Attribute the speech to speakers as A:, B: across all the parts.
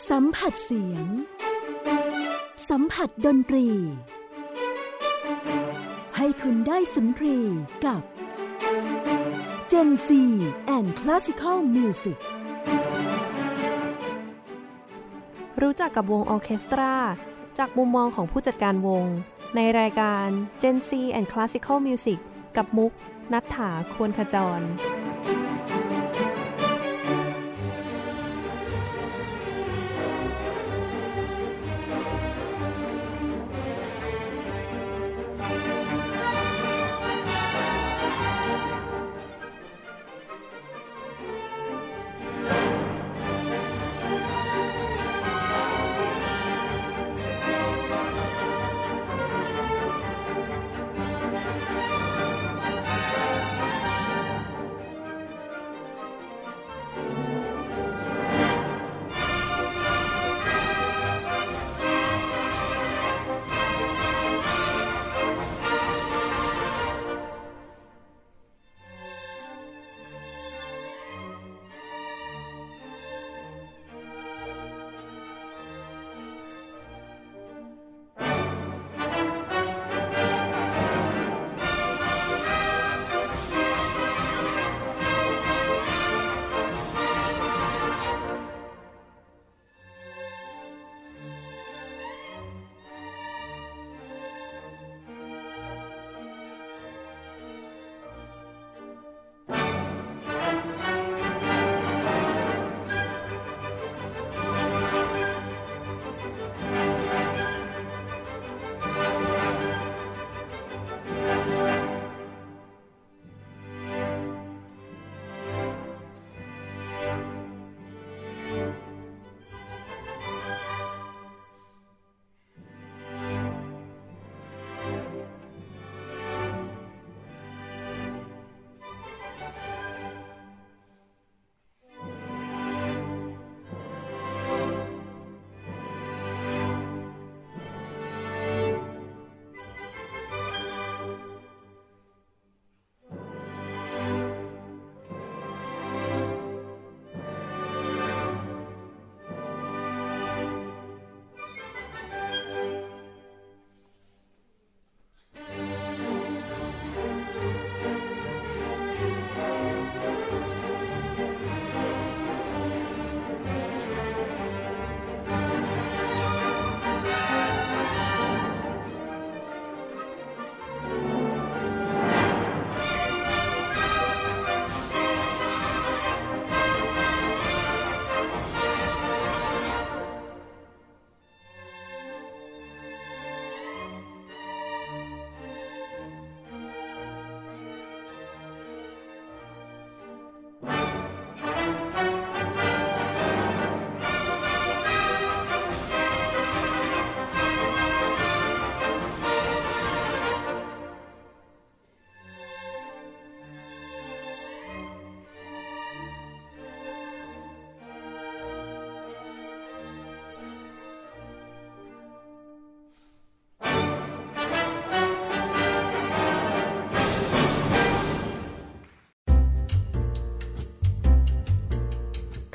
A: สัมผัสเสียง สัมผัสดนตรี ให้คุณได้สุนทรีกับ Gen C and Classical Music
B: รู้จักกับวงออเคสตรา จากมุมมองของผู้จัดการวง ในรายการ Gen C and Classical Music กับมุก นัฐถาควรขจร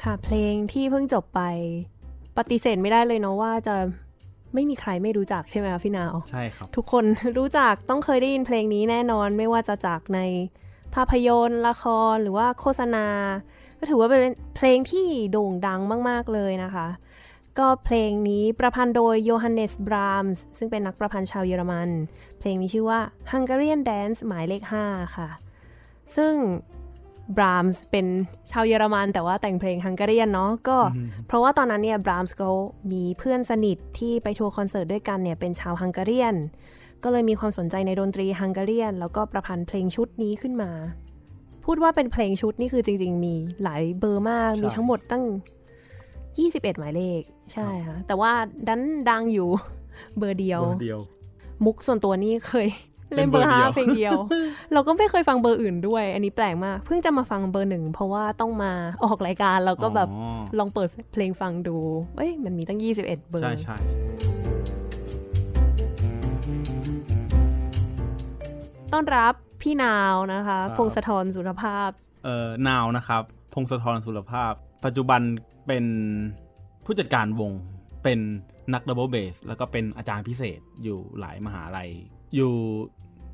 B: ค่ะเพลงที่เพิ่งจบไป ปฏิเสธไม่ได้เลยเนาะว่าจะไม่มีใครไม่รู้จักใช่ไหมคะพี่นาว
C: ใช่ครับ
B: ทุกคนรู้จักต้องเคยได้ยินเพลงนี้แน่นอนไม่ว่าจะจากในภาพยนตร์ละครหรือว่าโฆษณา ก็ถือว่าเป็นเพลงที่โด่งดังมาก ๆ เลยนะคะ ก็เพลงนี้ประพันธ์โดยโยฮันเนส บรามส์ซึ่งเป็นนักประพันธ์ชาวเยอรมัน เพลงมีชื่อว่า Hungarian Dance หมายเลข 5 ค่ะ ซึ่ง บรามส์เป็นชาวเยอรมัน แต่ว่าแต่งเพลงฮังการีนเนาะก็เพราะว่าตอนนั้นเนี่ยบรามส์เขามีเพื่อนสนิทที่ไปทัวร์คอนเสิร์ตด้วยกันเนี่ยเป็นชาวฮังการีนก็เลยมีความสนใจในดนตรีฮังการีนแล้วก็ประพันธ์เพลงชุดนี้ขึ้นมา พูดว่าเป็นเพลงชุดนี่คือจริง ๆ มีหลายเบอร์มากมีทั้งหมดตั้ง 21 หมายเลขใช่ค่ะแต่ว่าดันดังอยู่เบอร์เดียว
C: เบอร์เดียว
B: มุกส่วนตัวนี่เคย เล่นเบอร์
C: เป็นเบอร์
B: ห้า
C: เดียว
B: เพลงเดียว เราก็ไม่เคยฟังเบอร์อื่นด้วย อันนี้แปลกมาก เพิ่งจะมาฟังเบอร์หนึ่งเพราะว่าต้องมาออกรายการเราก็แบบ
C: อ๋อ
B: ลองเปิดเพลงฟังดูเอ้ยมันมีตั้ง 21 เบอร์
C: ใช่ใช่
B: ต้อนรับพี่นาวนะคะ พงศธรสุรภาพ
C: เอ่อนาวนะครับ พงศธรสุรภาพ ปัจจุบันเป็นผู้จัดการวงเป็นนักดับเบิลเบสแล้วก็เป็นอาจารย์พิเศษอยู่หลายมหาลัย อยู่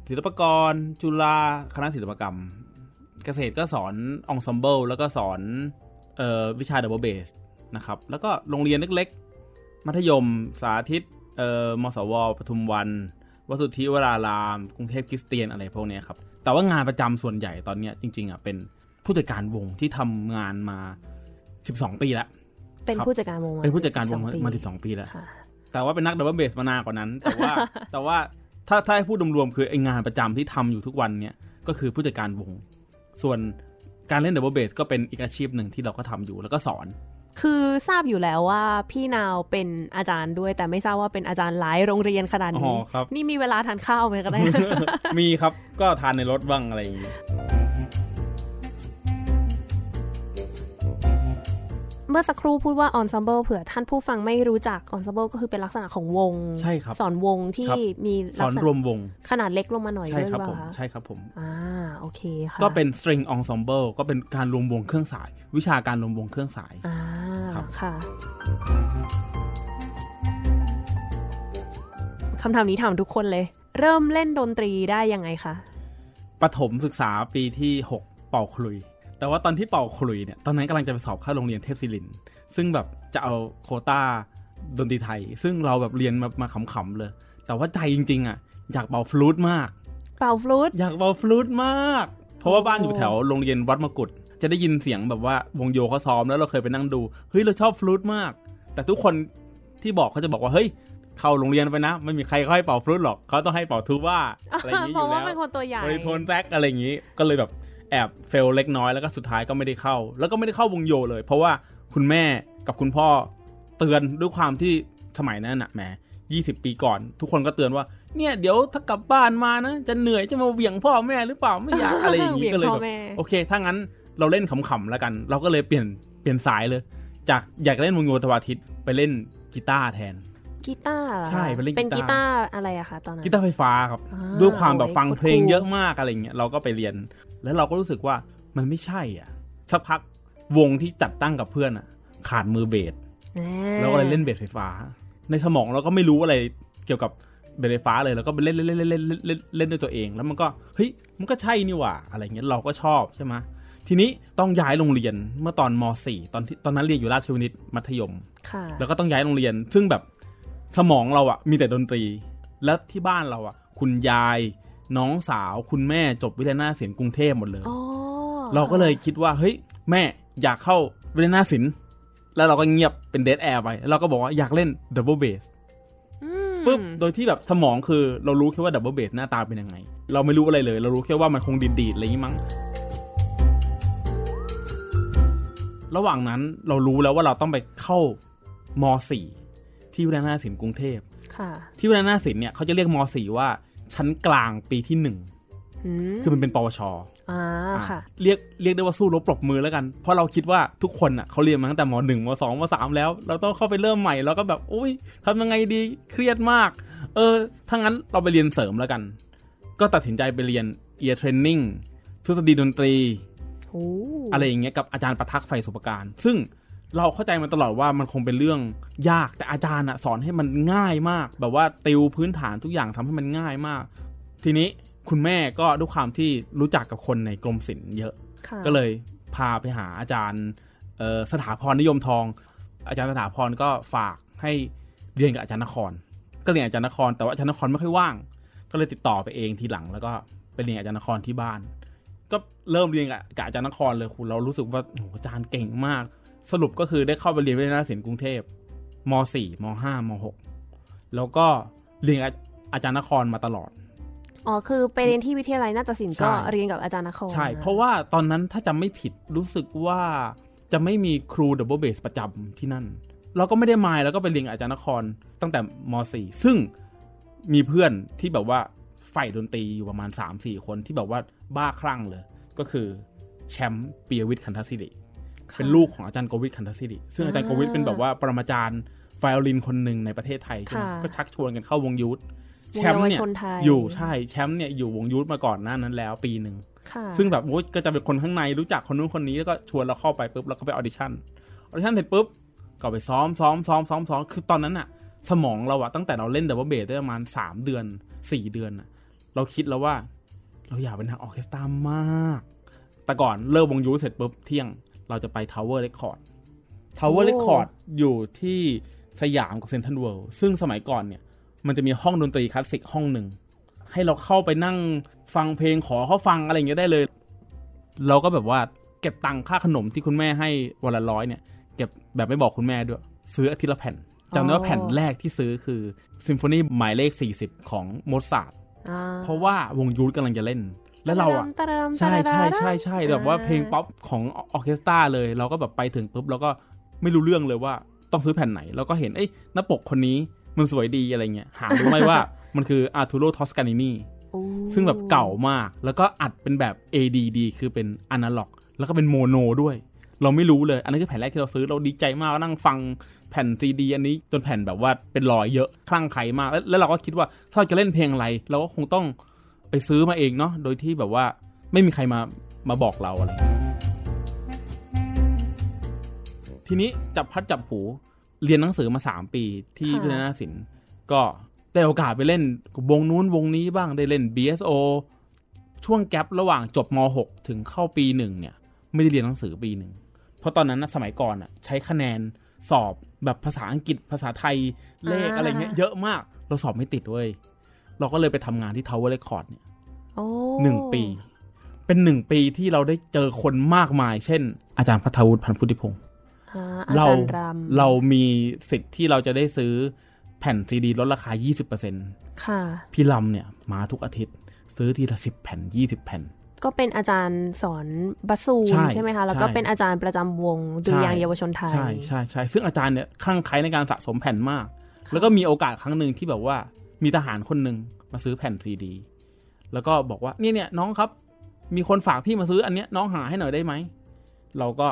C: ศิลปากร จุฬาคณะศิลปกรรม เกษตรก็สอน ensemble แล้วก็สอนเออวิชาดับเบิลเบสนะครับ แล้วก็โรงเรียนเล็กๆ มัธยมสาธิตเอ่อมศวปทุมวัน วัดสุทธิวราราม กรุงเทพคริสเตียนอะไรพวกเนี้ยครับ แต่ว่างานประจำส่วนใหญ่ตอนเนี้ยจริงๆอะเป็นผู้จัดการวงที่ทำงานมา 12 ปีแล้ว
B: เป็น
C: ครับ
B: ผู้จัดการวง
C: เป็นผู้จัดการวงมา
B: 12 ปี
C: มา12ปีแล้ว
B: ค่ะ
C: แต่ว่าเป็นนักดับเบิลเบสมานานกว่านั้น แต่ว่าแต่ว่า ถ้าถ้าให้พูดรวมๆคือไอ้งานประจำที่ทำอยู่ทุกวันเนี่ยก็คือผู้จัดการวง ส่วนการเล่นดับเบิลเบสก็เป็นอีกอาชีพหนึ่งที่เราก็ทำอยู่แล้วก็สอน
B: คือทราบอยู่แล้วว่าพี่นาวเป็นอาจารย์ด้วย แต่ไม่ทราบว่าเป็นอาจารย์หลายโรงเรียนขนาดนี้
C: อ๋อครับ
B: นี่มีเวลาทานข้าวไหมก็ได้
C: มีครับก็ทานในรถบ้างอะไรอย่างงี้
B: เมื่อสักครู่พูดว่า ensemble เผื่อท่านผู้ฟังไม่รู้จัก ensemble ก็คือเป็นลักษณะของวง
C: ใช่ครับ
B: สอนวงที่
C: ครับ
B: มี
C: ส
B: ลั
C: อกน
B: ษ
C: รว
B: ณะ
C: มวง
B: ขนาดเล็กลงมาหน่อย
C: ใช่
B: ด้วยห
C: ค
B: รื
C: รับ
B: อเป
C: ผม
B: ล่าคะ
C: ใช่ครับผม
B: อ่าโอเคค่ะ
C: ก็เป็น string ensemble ก็เป็นการรวมวงเครื่องสาย วิชาการรวมวงเครื่องสาย
B: อ่า
C: ครับ
B: ค่ะคำถามนี้ถามทุกคนเลย เริ่มเล่นดนตรีได้ยังไงคะ
C: ปฐมศึกษาปีที่ 6 เป่าคลุย แต่ว่าตอนที่เป่าคลุยเนี่ย ตอนนั้นกำลังจะไปสอบเข้าโรงเรียนเทพศิรินทร์ซึ่งแบบจะเอาโควต้าดนตรีไทย ซึ่งเราแบบเรียนมามาขำๆเลย แต่ว่าใจจริงๆอะอยากเป่าฟลูตมาก
B: เป่าฟลูต
C: อยากเป่าฟลูตมาก เพราะว่าบ้านอยู่แถวโรงเรียนวัดมกุฏจะได้ยินเสียงแบบว่าวงโยเขาซ้อมแล้วเราเคยไปนั่งดู เฮ้ยเราชอบฟลูตมาก แต่ทุกคนที่บอกเขาจะบอกว่าเฮ้ยเข้าโรงเรียนไปนะไม่มีใครเขาให้เป่าฟลูตหรอกเขาต้องให้เป่าทูบ้าอะไรอย่างนี้อ
B: เพราะ
C: ยู่
B: ว่า
C: แล้ว
B: เป็นคนตัวใหญ่
C: บริโทนแซกอะไรอย่างนี้ ก็เลยแบบ แอบเฟลเล็กน้อยแล้วก็สุดท้ายก็ไม่ได้เข้า แล้วก็ไม่ได้เข้าวงโยเลย เพราะว่าคุณแม่กับคุณพ่อเตือนด้วยความที่สมัยนั้นน่ะแหม20 ปีก่อน ทุกคนก็เตือนว่าเนี่ยเดี๋ยวถ้ากลับบ้านมานะ จะเหนื่อยจะมาเหวี่ยงพ่อแม่หรือเปล่าไม่อยากอะไรอย่างนี้
B: หวี่
C: ก็เลย
B: พ่
C: แบ
B: อบแม่
C: โอเค ถ้างั้นเราเล่นขำๆแล้วกัน เราก็เลยเปลี่ยนเปลี่ยนสายเลย จากอยากเล่นวงโยธวาทิตไปเล่นกีตาร์แทน
B: กีตาร์หรอคะ
C: ใช่ไปเล่น
B: เป็น
C: กีตาร์กี
B: ตา
C: ร์
B: อะไรอะคะตอนนั้น
C: กีตาร์ไฟฟ้าครับ
B: อ่า
C: ด้วยความแบบ
B: โอ้ย
C: ฟัง
B: โคตร
C: เพลง
B: cool
C: เยอะมากอะไรเงี้ยเราก็ไปเรียน แล้วเราก็รู้สึกว่ามันไม่ใช่อะ สักพักวงที่จัดตั้งกับเพื่อนอะ ขาดมือเบส
B: แน่
C: เราก็เลยเล่นเบสไฟฟ้า ในสมองเราก็ไม่รู้อะไรเกี่ยวกับเบสไฟฟ้าเลยเราก็ไปเล่นเล่นเล่นเล่นเล่นเล่นเล่นด้วยตัวเอง แล้วมันก็เฮ้ยมันก็ใช่นี่หว่าอะไรเงี้ยเราก็ชอบใช่ไหมทีนี้ต้องย้ายโรงเรียนเมื่อตอนม .4 ตอนที่ตอนนั้นเรียนอยู่ราชวินิตมัธยม
B: ค่ะ
C: แล้วก็ต้องย้ายโรงเรียน ซึ่งแบบสมองเราอะมีแต่ดนตรี แล้วที่บ้านเราอะคุณยาย น้องสาวคุณแม่จบวิทยาศิลป์กรุงเทพหมดเลย
B: อ๋อ
C: เราก็เลยคิดว่าเฮ้ยแม่อยากเข้าวิทยาศิลป์แล้วเราก็เงียบเป็น dead air ไปเราก็บอกว่าอยากเล่นดับเบิลเบส
B: อืม
C: ปุ๊บโดยที่แบบสมองคือเรารู้แค่ว่าดับเบิลเบสหน้าตาเป็นยังไง เราไม่รู้อะไรเลย เรารู้แค่ว่ามันคงดีดๆอะไรอย่างนี้มั้งระหว่างนั้นเรารู้แล้วว่าเราต้องไปเข้าม4ที่วิทยาศิลป์กรุงเทพ
B: ค่ะ
C: ที่วิทยาศิลป์เนี่ยเขาจะเรียกม .4 ว่า ชั้นกลางปีที่หนึ่ง
B: อืม
C: คือมันเป็นปวช
B: อ่า
C: อะ
B: ค่ะ
C: เรียกเรียกได้ว่าสู้รบปรบมือแล้วกัน เพราะเราคิดว่าทุกคนอะเขาเรียนมาตั้งแต่มหนึ่งมสองมสามแล้ว เราต้องเข้าไปเริ่มใหม่เราก็แบบอุ้ยทำยังไงดีเครียดมาก เออถ้างั้นเราไปเรียนเสริมแล้วกัน ก็ตัดสินใจไปเรียน ear training ทฤษฎีดนตรี
B: โอ้
C: อะไรอย่างเงี้ยกับอาจารย์ประทักษ์ไฟสุปการ ซึ่ง เราเข้าใจมาตลอดว่ามันคงเป็นเรื่องยากแต่อาจารย์อะสอนให้มันง่ายมาก แบบว่าติวพื้นฐานทุกอย่างทำให้มันง่ายมาก ทีนี้คุณแม่ก็ด้วยความที่รู้จักกับคนในกรมศิลป์เยอะ
B: ค่ะ
C: ก็เลยพาไปหาอาจารย์เอ่อสถาพรนิยมทอง อาจารย์สถาพรก็ฝากให้เรียนกับอาจารย์นคร ก็เรียนอาจารย์นคร แต่ว่าอาจารย์นครไม่ค่อยว่าง ก็เลยติดต่อไปเองทีหลังแล้วก็ไปเรียนกับอาจารย์นครที่บ้าน ก็เริ่มเรียนกับกับอาจารย์นครเลยคุณเรารู้สึกว่าโอ้โหอาจารย์เก่งมาก สรุปก็คือได้เข้าไปเรียนวิทยาศิลป์กรุงเทพม .4 ม .5 ม .6 แล้วก็เรียนกับอาจารย์นครมาตลอด
B: อ๋อ คือไปเรียนที่วิทยาลัยนาฏศิลป์
C: ใช่
B: ก็เรียนกับอาจารย์นคร
C: ใช่ เพรเพราะว่าตอนนั้นถ้าจำไม่ผิดรู้สึกว่าจะไม่มีครูดับเบิลเบสประจำที่นั่น เราก็ไม่ได้มายแล้วก็ไปเรียนกับอาจารย์นครตั้งแต่ม .4 ซึ่งมีเพื่อนที่แบบว่าใฝ่ดนตรีอยู่ประมาณ 3-4 คนที่แบบว่าบ้าคลั่งเลย ก็คือแชมป์ปิยวิทย์ ขันธศิริ
B: ค่ะ
C: เป็นลูกของอาจารย์โกวิท ขันธศิริซึ่งอาจารย์โกวิทเป็นแบบว่าปรมาจารย์ไวโอลินคนหนึ่งในประเทศไทยใช่ไหม
B: ค่ะ
C: ก็ชักชวนกันเข้าวง Youth
B: ว
C: แช
B: ง
C: ม
B: เยา
C: ป์เนี่ยอยู่ใช่แชมป์เนี่ยอยู่วง Youth มาก่อนหน้านั้นแล้วปีหนึ่ง
B: ค่ะ
C: ซึ่งแบบโอ้ยก็จะเป็นคนข้างในรู้จักคนนู้นคนนี้แล้วก็ชวนเราเข้าไปปุ๊บเราก็ไปออดิชั่นออดิชั่นเสร็จปุ๊บก็ไปซ้อมซ้อมซ้อมซ้อมซ้อมคือตอนนั้นอะสมองเราอะตั้งแต่เราเล่นดับเบิลเบสได้ประมาณสามเดือนสี่เดือนอะเราคิดแล้วว่า เราอยากเป็นนักออร์เคสตรามาก แต่ก่อนเลิกวงยูเสร็จปุ๊บเที่ยง เราจะไป Tower Records Tower Recordsอยู่ที่สยามกับเซนทรัลเวิลด์ซึ่งสมัยก่อนเนี่ย มันจะมีห้องดนตรีคลาสสิกห้องหนึ่ง ให้เราเข้าไปนั่งฟังเพลงขอเขาฟังอะไรอย่างเงี้ยได้เลย เราก็แบบว่าเก็บตังค์ค่าขนมที่คุณแม่ให้วันละร้อยเนี่ย เก็บแบบไม่บอกคุณแม่ด้วย ซื้ออาทิตย์ละแผ่นจำได้ว่าแผ่นแรกที่ซื้อคือซิมโฟนีหมายเลข 40 ของโมซาร์ท
B: อ่า
C: เพราะว่าวง Youth กำลังจะเล่น แล้วเราอะ
B: ตะดำ
C: ใช่
B: ตะดำ
C: ใช่ใช่ใช่แบบว่าเพลงป๊อปของออร์เคสตราเลย เราก็แบบไปถึงปุ๊บเราก็ไม่รู้เรื่องเลยว่าต้องซื้อแผ่นไหนแล้วก็เห็นเอ้ยหน้าปกคนนี้มันสวยดีอะไรเงี้ยหารู้ไหมว่ามันคืออาร์ตูโรทอสกานินี
B: โอ้
C: ซึ่งแบบเก่ามากแล้วก็อัดเป็นแบบ ADD คือเป็นอนาล็อก แล้วก็เป็นโมโนด้วย เราไม่รู้เลย อันนี้คือแผ่นแรกที่เราซื้อเราดีใจมากนั่งฟังแผ่นซีดีอันนี้จนแผ่นแบบว่าเป็นรอยเยอะคลั่งไคล้มาก แล้วแล้วเราก็คิดว่าถ้าเราจะเล่นเพลงอะไร เราก็คงต้อง ไปซื้อมาเองเนาะโดยที่แบบว่าไม่มีใครมามาบอกเราอะไร ทีนี้จับพัดจับผูเรียนหนังสือมา 3 ปีที่พิจารณาศิลป์ก็ได้โอกาสไปเล่นวงนู้นวงนี้บ้างได้เล่น BSO ช่วงแกลบระหว่างจบม .6 ถึงเข้าปีหนึ่งเนี่ย ไม่ได้เรียนหนังสือปีหนึ่งเพราะตอนนั้นนะสมัยก่อนอะใช้คะแนนสอบแบบภาษาอังกฤษภาษาไทยเลขอะไรเงี้ยเยอะมากเราสอบไม่ติดเว้ย เราก็เลยไปทำงานที่ Tower Record เนี่ย
B: โอ้
C: หนึ่งปี เป็นหนึ่งปีที่เราได้เจอคนมากมาย เช่น อาจารย์พัทวุฒิพันธ์พุทธิพงศ์
B: อ่าอา
C: เรา
B: จารย์รำ
C: เรามีสิทธิ์ที่เราจะได้ซื้อแผ่นซีดีลดราคา 20%
B: ค่ะ
C: พี่ลำเนี่ยมาทุกอาทิตย์ ซื้อทีละ 10 แผ่น 20 แผ่น
B: ก็เป็นอาจารย์สอนบัสซูน
C: ใช่
B: ใช่ไหมคะ แล้วก็
C: ใช่
B: เป็นอาจารย์ประจำวงดุริยางค์เยาวชนไทย
C: ใช่ใช่ใช่ซึ่งอาจารย์เนี่ยคลั่งไคล้ในการสะสมแผ่นมาก แล้วก็มีโอกาสครั้งหนึ่งที่แบบว่า มีทหารคนหนึ่งมาซื้อแผ่นซีดี แล้วก็บอกว่าเนี่ยเนี่ยน้องครับ มีคนฝากพี่มาซื้ออันเนี้ยน้องหาให้หน่อยได้ไหม เราก็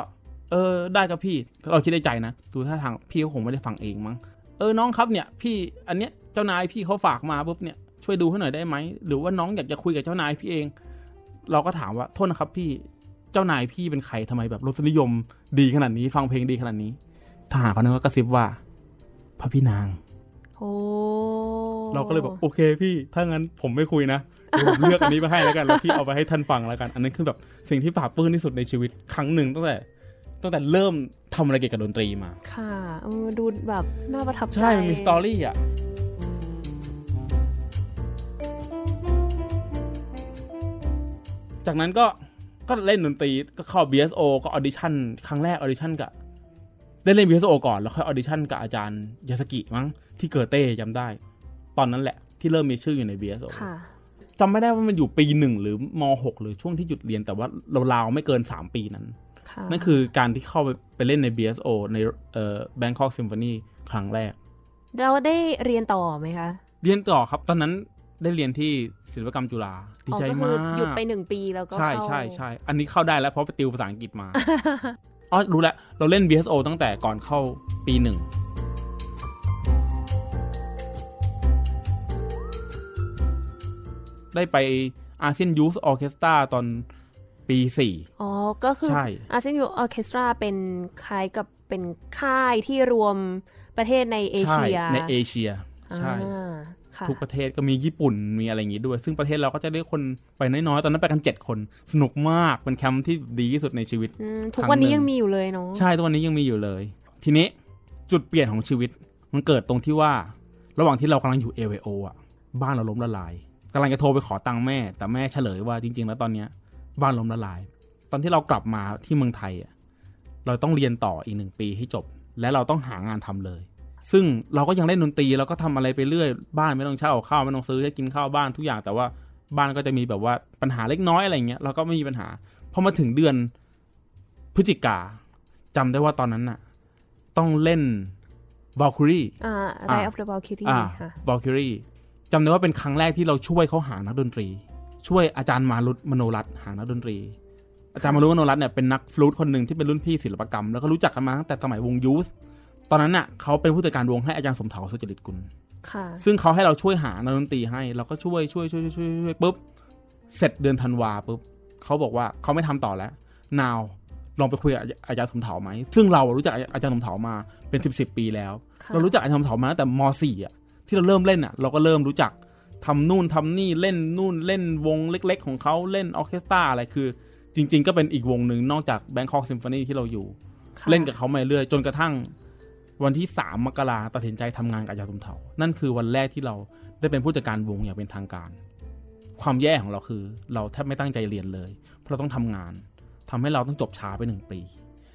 C: เออได้ครับพี่ เราคิดในใจนะ ดูท่าทางพี่เขาคงไม่ได้ฟังเองมั้ง เออน้องครับเนี่ย พี่อันเนี้ยเจ้านายพี่เขาฝากมาปุ๊บเนี่ยช่วยดูให้หน่อยได้ไหม หรือว่าน้องอยากจะคุยกับเจ้านายพี่เอง เราก็ถามว่าโทษนะครับพี่เจ้านายพี่เป็นใครทำไมแบบรสนิยมดีขนาดนี้ ฟังเพลงดีขนาดนี้ทหารคนนั้นก็กระซิบว่าพระพี่นาง เราก็เลยบอกโอเคพี่ถ้างั้นผมไม่คุยนะเดี๋ยวผมเลือกอันนี้มาให้แล้วกันแล้วพี่เอาไปให้ท่านฟังแล้วกัน อันนั้นคือแบบสิ่งที่ปราบปลื้มที่สุดในชีวิตครั้งหนึ่งตั้งแต่ตั้งแต่เริ่มทำอะไรเกี่ยวกับดนตรีมา
B: ค่ะเออดูแบบน่าประทับใจ
C: ใช่ มันมีสตอรี่อะจากนั้นก็ก็เล่นดนตรีก็เข้า BSO ก็ออดิชั่นครั้งแรกออดิชั่นกับ ได้เล่น BSO ก่อนแล้วค่อยออดิชั่นกับอาจารย์ยาสกิมั้งที่เกิดเต้จำได้ ตอนนั้นแหละที่เริ่มมีชื่ออยู่ใน BSO
B: ค่ะ
C: จำไม่ได้ว่ามันอยู่ปีหนึ่งหรือมหกหรือช่วงที่หยุดเรียนแต่ว่าเราราวๆไม่เกิน 3 ปีนั้น
B: ค่ะ
C: นั่นคือการที่เข้าไปไปเล่นใน BSO ในเอ่อ Bangkok Symphony ครั้งแรก
B: เราได้เรียนต่อไหมคะ
C: เรียนต่อครับ ตอนนั้นได้เรียนที่ศิลปกรรมจุฬาดีใจ
B: อ๋อก็
C: มา
B: คื
C: ก
B: อหยุดไปหนึ่งปีแล้วก็
C: ใช่
B: เข้า
C: ใช่ใช่อันนี้เข้าได้แล้วเพราะไปติวภาษาอังกฤษมา อ๋อรู้แล้ว เราเล่น BSO ตั้งแต่ก่อนเข้าปีหนึ่งได้ไปอาเซียนยูสออเคสตราตอนปีสี่
B: อ๋อ ก็คือ
C: ใช่
B: อาเซียนยูออเคสตราเป็นคล้ายกับเป็นค่ายที่รวมประเทศในเอ
C: ใช่
B: เชีย
C: ในเอเชีย ใช่
B: อ่าค่ะ
C: ทุกประเทศก็มีญี่ปุ่นมีอะไรอย่างงี้ด้วย ซึ่งประเทศเราก็จะได้คนไปน้อยๆ ตอนนั้นไปกัน 7 คน สนุกมากเป็นแคมป์ที่ดีที่สุดในชีวิต
B: อืมทุก
C: ครั้ง
B: วันนี้
C: หนึ่ง
B: ยังมีอยู่เลยเนาะ
C: ใช่ทุกวันนี้ยังมีอยู่เลย ทีนี้จุดเปลี่ยนของชีวิตมันเกิดตรงที่ว่า ระหว่างที่เรากำลังอยู่ AVO อะบ้านเราล้มละลายกำลังจะโทรไปขอตังค์แม่ แต่แม่เฉลยว่าจริง ๆ แล้วตอนเนี้ยบ้านล้มละลาย ตอนที่เรากลับมาที่เมืองไทยอะเราต้องเรียนต่ออีกหนึ่งปีให้จบ และเราต้องหางานทำเลย ซึ่งเราก็ยังเล่นดนตรีเราก็ทำอะไรไปเรื่อย บ้านไม่ต้องเช่าข้าวไม่ต้องซื้อให้กินข้าวบ้านทุกอย่างแต่ว่าบ้านก็จะมีแบบว่าปัญหาเล็กน้อยอะไรเงี้ยเราก็ไม่มีปัญหาพอมาถึงเดือนพฤศจิกาจำได้ว่าตอนนั้นน่ะ ต้องเล่น Valkyrie
B: อ่า
C: อ่า
B: Rise of the Valkyrie
C: อ่า
B: ค่ะ
C: Valkyrie จำได้ว่าเป็นครั้งแรกที่เราช่วยเขาหานักดนตรี ช่วยอาจารย์มารุตมโนรัตน์หานักดนตรี อาจารย์มารุตมโนรัตน์เนี่ยเป็นนักฟลูตคนหนึ่งที่เป็นรุ่นพี่ศิลปกรรม แล้วก็รู้จักกันมาตั้งแต่สมัยวงยูส ตอนนั้นน่ะเขาเป็นผู้จัดการวงให้อาจารย์สมเถาสุจริตกุล
B: ค่ะ
C: ซึ่งเขาให้เราช่วยหานักดนตรีให้เราก็ช่วยช่วยช่วยช่วยช่วยช่วยปุ๊บเสร็จเดือนธันวาปุ๊บเขาบอกว่าเขาไม่ทำต่อแล้วนาวลองไปคุยกับอาจารย์สมเถาไหมซึ่งเรารู้จักอาจารย์สมเถามาเป็นสิบสิบปีแล้ว
B: ค่ะ
C: เรารู้จักอาจารย์สมเถามาตั้งแต่ม .4 อะที่เราเริ่มเล่นอะ เราก็เริ่มรู้จักทำนู่นทำนี่เล่นนู่นเล่นวงเล็ก ๆ ของเขาเล่นออร์เคสตราอะไรคือ จริง ๆ ก็เป็นอีกวงหนึ่งนอกจาก Bangkok Symphony ที่เราอยู่
B: ค่ะ
C: เล่นกับเขามาเรื่อยจนกระทั่ง วันที่ 3 มกราตัดสินใจทำงานกับอาจารย์สมเถานั่นคือวันแรกที่เราได้เป็นผู้จัดการวงอย่างเป็นทางการ ความแย่ของเราคือ เราแทบไม่ตั้งใจเรียนเลย เพราะเราต้องทำงานทำให้เราต้องจบช้าไปหนึ่งปี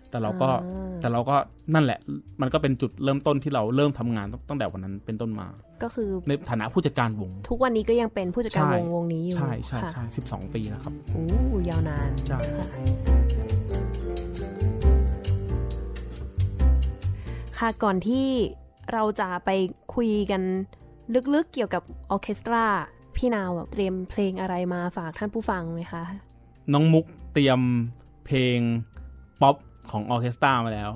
C: แต่เราก็
B: อ่า
C: แต่เราก็นั่นแหละ มันก็เป็นจุดเริ่มต้นที่เราเริ่มทำงานตั้งแต่วันนั้นเป็นต้นมา
B: ก็คือ
C: ในฐานะผู้จัดการวง
B: ทุกวันนี้ก็ยังเป็นผู้จัดการ
C: ใช่
B: วงวงนี้อยู่
C: ใช่ใช่
B: ค่ะ
C: ใช่สิบสองปีแล้วครับ
B: โอ้ยาวนาน
C: ใช่
B: ค่ะก่อนที่เราจะไปคุยกันลึกๆเกี่ยวกับออร์เคสตรา พี่นาวแบบเตรียมเพลงอะไรมาฝากท่านผู้ฟังไหมคะ
C: น้องมุกเตรียมเพลงป๊อปของออร์เคสตรามาแล้ว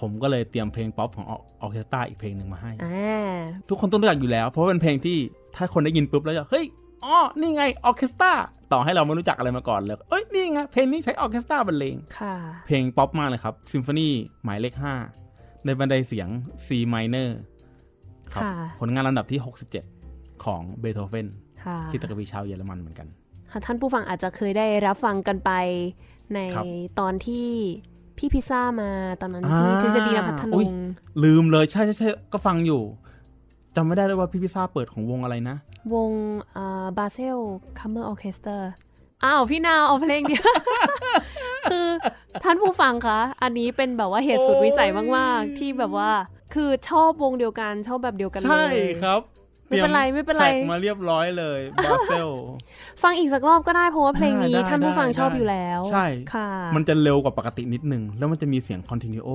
C: ผมก็เลยเตรียมเพลงป๊อปของออร์เคสตราอีกเพลงหนึ่งมาให้
B: อ่า
C: ทุกคนต้องรู้จักอยู่แล้ว เพราะว่าเป็นเพลงที่ถ้าคนได้ยินปุ๊บแล้วจะเฮ้ยอ๋อนี่ไงออร์เคสตราต่อให้เราไม่รู้จักอะไรมาก่อนเลยเอ้ยนี่ไงเพลงนี้ใช้ออร์เคสตราบรรเลง
B: ค่ะ
C: เพลงป๊อปมากเลยครับซิมโฟนีหมายเลข5 ในบันไดเสียง C minor ครับ
B: ค่ะ
C: ผลงานลำดับที่ 67 ของเบโธเฟน
B: ค่ะ
C: คีตกวีชาวเยอรมันเหมือนกัน
B: ค่ะท่านผู้ฟังอาจจะเคยได้รับฟังกันไปใน
C: ครับ
B: ตอนที่พี่พิซซ่ามาตอนนั้น
C: อ่า
B: ที่ทฤษฎี ณ พัทลุ
C: ง
B: อุ๊
C: ยลืมเลยใช่ใช่ใช่ก็ฟังอยู่จำไม่ได้เลยว่าพี่พิซซ่าเปิดของวงอะไรนะ
B: วง Basel Kammerorchester อ้าวพี่นาวเอาเพลงเนี้ยคือท่านผู้ฟังคะอันนี้เป็นแบบว่าเหตุสุดวิสัยมากๆ ที่แบบว่า คือชอบวงเดียวกันชอบแบบเดียวกันเลย
C: ใช่ครับ
B: ไม่เป็นไรไม่เป็นไร
C: แท็กมาเรียบร้อยเลยบาเซล
B: ฟังอีกสักรอบก็ได้เพราะว่าเพลงนี้
C: ได้ได้
B: ท่านผู้ฟัง
C: ได้
B: ชอบอยู่แล้ว
C: ใช่
B: ค่ะ
C: มันจะเร็วกว่าปกตินิดนึง แล้วมันจะมีเสียง continuo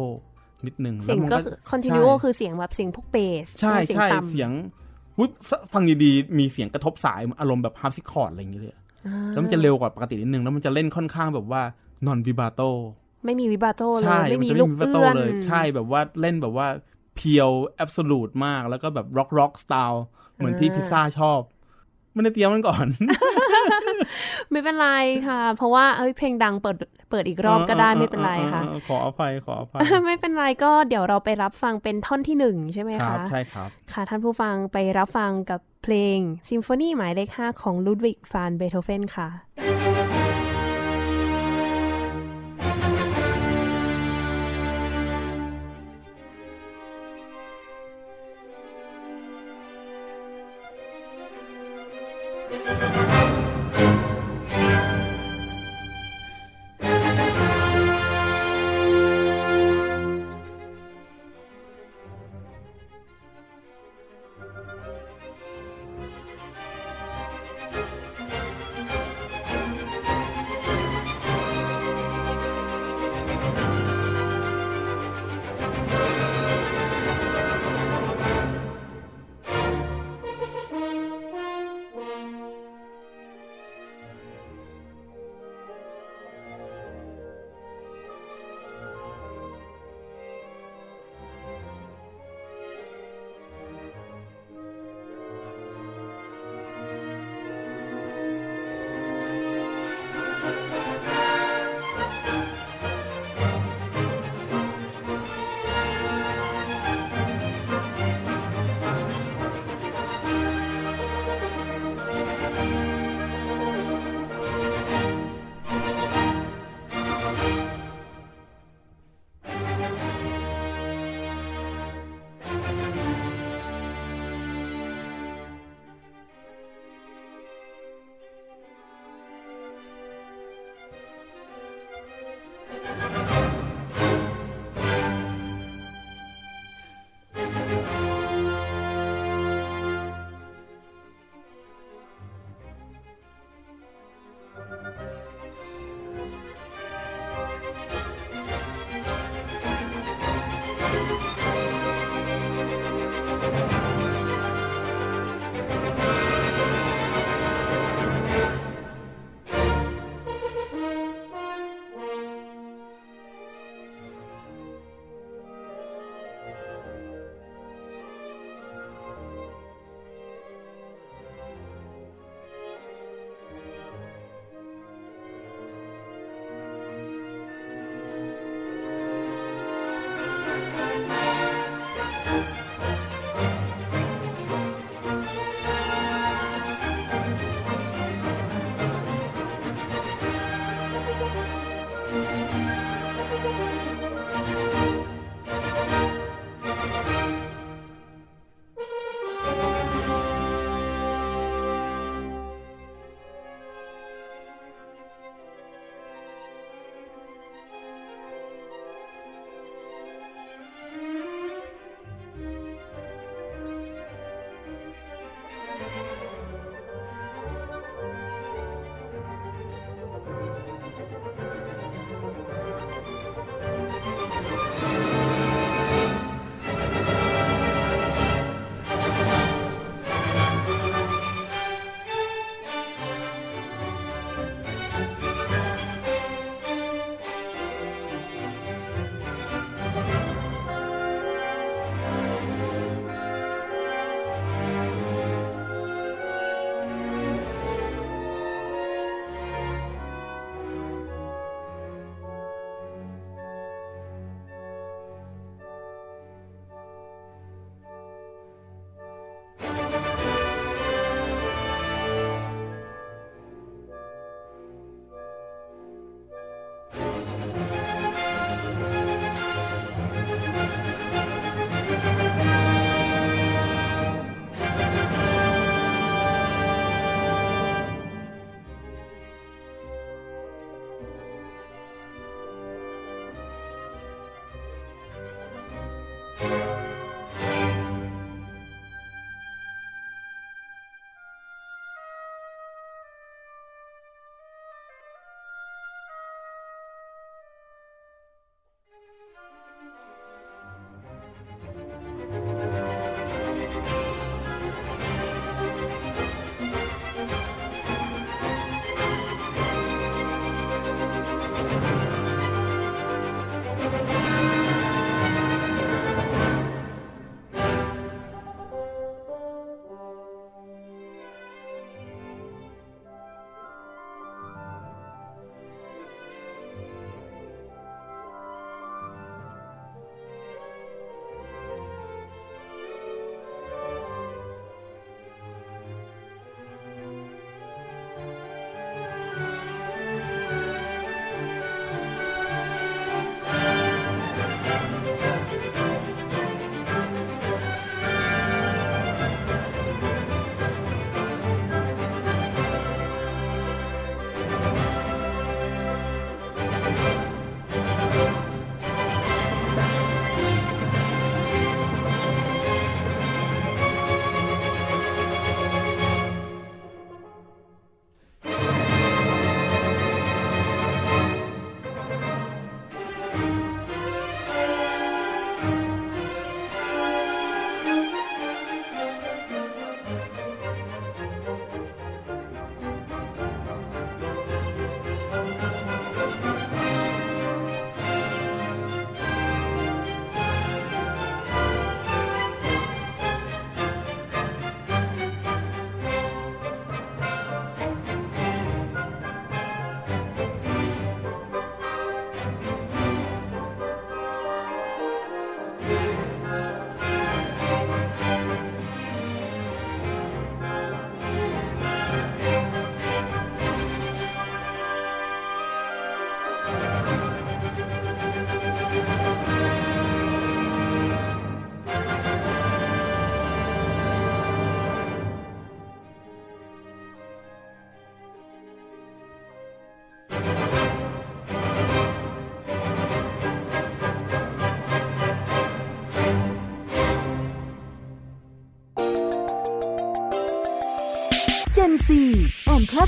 C: นิดนึง
B: เสียง
C: แล้วมัน
B: ก็
C: ก็
B: คือ continuo คือเสียงแบบเสียงพวกเบส
C: ใช่
B: เสียง
C: ใช่
B: ต่ำ
C: เสียงวุ้ยฟังดีๆมีเสียงกระทบสายอารมณ์แบบฮาร์ปซิคอร์ดอะไรอย่างเงี้ยเลย
B: อ่า
C: แล้วมันจะเร็วกว่าปกตินิดนึง แล้วมันจะเล่นค่อนข้างแบบว่า non vibrato
B: ไม่มี vibrato เล
C: ใช่
B: ยไม่
C: มัน
B: มี
C: จะ
B: ลู
C: ไม่
B: ก
C: มีวิบาโต
B: เอื้อน
C: เลย ใช่แบบว่าเล่นแบบว่า pure absolute มากแล้วก็แบบร็อกร็อกสไตล์เหมือนที่พิซซ่าชอบไม่ได้เตรียมมันก่อน
B: ไม่เป็นไรค่ะ เพราะว่าเอ้ยเพลงดังเปิดเปิดอีกรอบก็ได้ไม่เป็นไรค่ะ
C: ออขออภัยขออภัย
B: ไม่เป็นไรก็เดี๋ยวเราไปรับฟังเป็นท่อนที่หนึ่งใช่ไหม
C: ครั
B: คะ
C: บใช่ครับ
B: ค่ะท่านผู้ฟังไปรับฟังกับ เพลงซิมโฟนีหมายเลข 5 ของลูดวิกฟานเบโธเฟนค่ะ「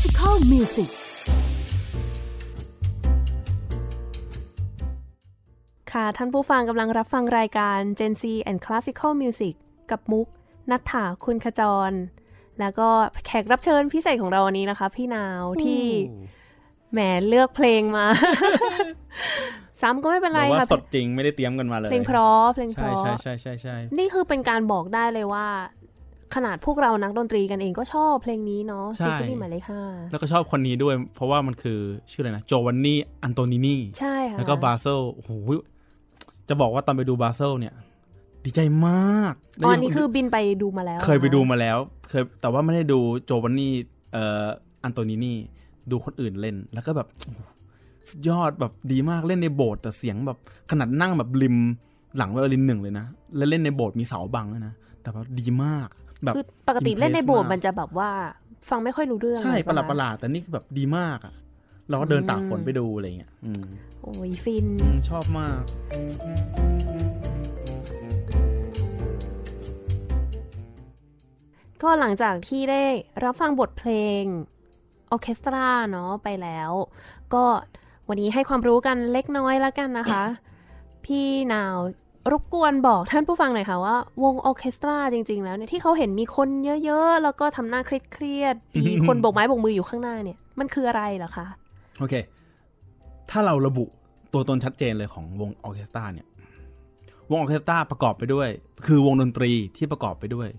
A: and Classical Music
B: ค่ะ ท่านผู้ฟังกำลังรับฟังรายการ Gen Z and Classical Music กับมุก นัทถาคุณขจร แล้วก็แขกรับเชิญพิเศษของเราวันนี้นะคะ พี่นาวที่แหมเลือกเพลงมา ซ้ำก็ไม่เป็นไร
C: บอกว่า
B: ค่ะ
C: สดจริงไม่ได้เตรียมกันมาเลย
B: เพลงเพราะเพลงเพ
C: ใช่
B: ราะ
C: ใช่ใช่ใช่ใช่
B: นี่คือเป็นการบอกได้เลยว่า ขนาดพวกเรานักดนตรีกันเองก็ชอบเพลงนี้เนาะซิมโฟนีหมายเลขห้า
C: แล้วก็ชอบคนนี้ด้วย เพราะว่ามันคือชื่ออะไรนะโจวันนี่อันโตนินี
B: ใช่ค่ะ
C: แล้วก็บาเซลโอ้โหจะบอกว่าตอนไปดูบาเซลเนี่ย ดีใจมาก
B: ตอนนี้คือบินไปดูมาแล้ว
C: เคยไปดูมาแล้ว เคยแต่ว่าไม่ได้ดูโจวันนี่เอ่ออันโตนินีดูคนอื่นเล่นแล้วก็แบบโอ้โหสุดยอดแบบดีมากเล่นในโบสถ์แต่เสียงแบบขนาดนั่งแบบริมหลังไวโอลินหนึ่งเลยนะ แล้วเล่นในโบสถ์มีเสาบังด้วยนะ แต่ว่าดีมาก แบบ
B: คือปกติเล่นใน
C: impress
B: โบสถ์
C: มาก
B: มันจะแบบว่าฟังไม่ค่อยรู้เรื่อง
C: ใช่
B: เลย
C: ประหลาด
B: ค
C: ประหลาดแต่นี่คือแบบดีมากอะ เราก็เดินตากฝนไปดูอะไรเงี้ยอืม
B: โอ้ยฟิน
C: อืมชอบมาก
B: ก็หลังจากที่ได้รับฟังบทเพลงออร์เคสตราเนาะไปแล้ว ก็วันนี้ให้ความรู้กันเล็กน้อยแล้วกันนะคะ พี่นาว รบกวนบอกท่านผู้ฟังหน่อยค่ะว่า วงออร์เคสตราจริง ๆ แล้วเนี่ยที่เขาเห็นมีคนเยอะๆ แล้วก็ทำหน้าเครียดๆมีคนโบกไม้โบกมืออยู่ข้างหน้าเนี่ย มันคืออะไรเหรอคะ
C: โอเค ถ้าเราระบุตัวตนชัดเจนเลยของวงออร์เคสตราเนี่ย วงออร์เคสตราประกอบไปด้วย คือวงดนตรีที่ประกอบไปด้วย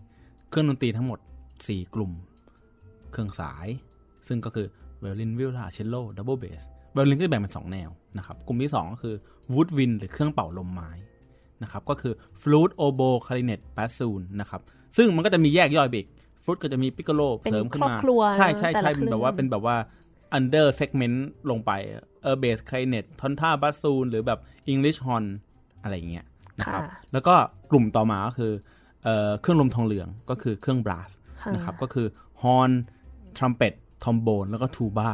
C: เครื่องดนตรีทั้งหมด 4 กลุ่ม เครื่องสาย ซึ่งก็คือไวโอลินวิโอลาเชลโลดับเบิลเบสไวโอลินก็จะแบ่งเป็น2แนวนะครับ กลุ่มที่ 2 ก็คือ woodwind หรือเครื่องเป่าลมไม้ นะครับก็คือฟลูตโอโบคลาริเน็ตบาสซูนนะครับซึ่งมันก็จะมีแยกย่อยไปอีกฟลูตก็จะมีปิ c โ o โล
B: เป็น
C: เสริมขึ้นมา
B: ครอบครัว
C: ใช่ใช่
B: แต่
C: ใช่
B: ละเครื่อง
C: แบบว่าเป็นแบบว่า under segment ลงไปเออเบสคลาริเน็ตคอนทราบาสซูนหรือแบบ English horn อะไรอย่างเงี้ยนะครับ
B: ค่ะ
C: แล้วก็กลุ่มต่อมาก็คือเอ่อเครื่องลมทองเหลืองก็คือเครื่อง brass
B: ค่ะ
C: นะครับก็คือฮอนทรัมเป็ตทรอมโบนแล้วก็ทูบา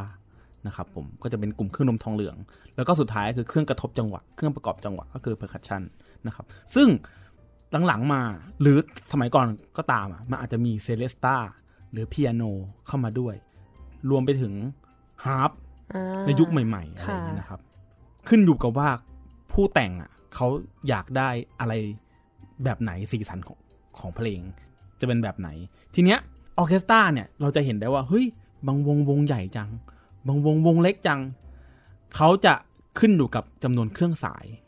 C: นะครับผมก็จะเป็นกลุ่มเครื่องลมทองเหลือง แล้วก็สุดท้ายคือเครื่องกระทบจังหวะ เครื่องประกอบจังหวะก็คือ percussion นะครับ ซึ่งหลังๆมาหรือสมัยก่อนก็ตามอะมันอาจจะมีเซเลสตาหรือเปียโนเข้ามาด้วย รวมไปถึงฮาร์ป
B: อ่า
C: ในยุคใหม่ๆอะไรอย่างเงี้ย
B: ค่ะ
C: นะครับ ขึ้นอยู่กับว่าผู้แต่งอะเขาอยากได้อะไรแบบไหนสีสันของของเพลง จะเป็นแบบไหน ทีเนี้ยออร์เคสตราเนี่ยเราจะเห็นได้ว่าเฮ้ยบางวงวงใหญ่จัง บางวงวงเล็กจัง เขาจะขึ้นอยู่กับจำนวนเครื่องสาย
B: ค่ะ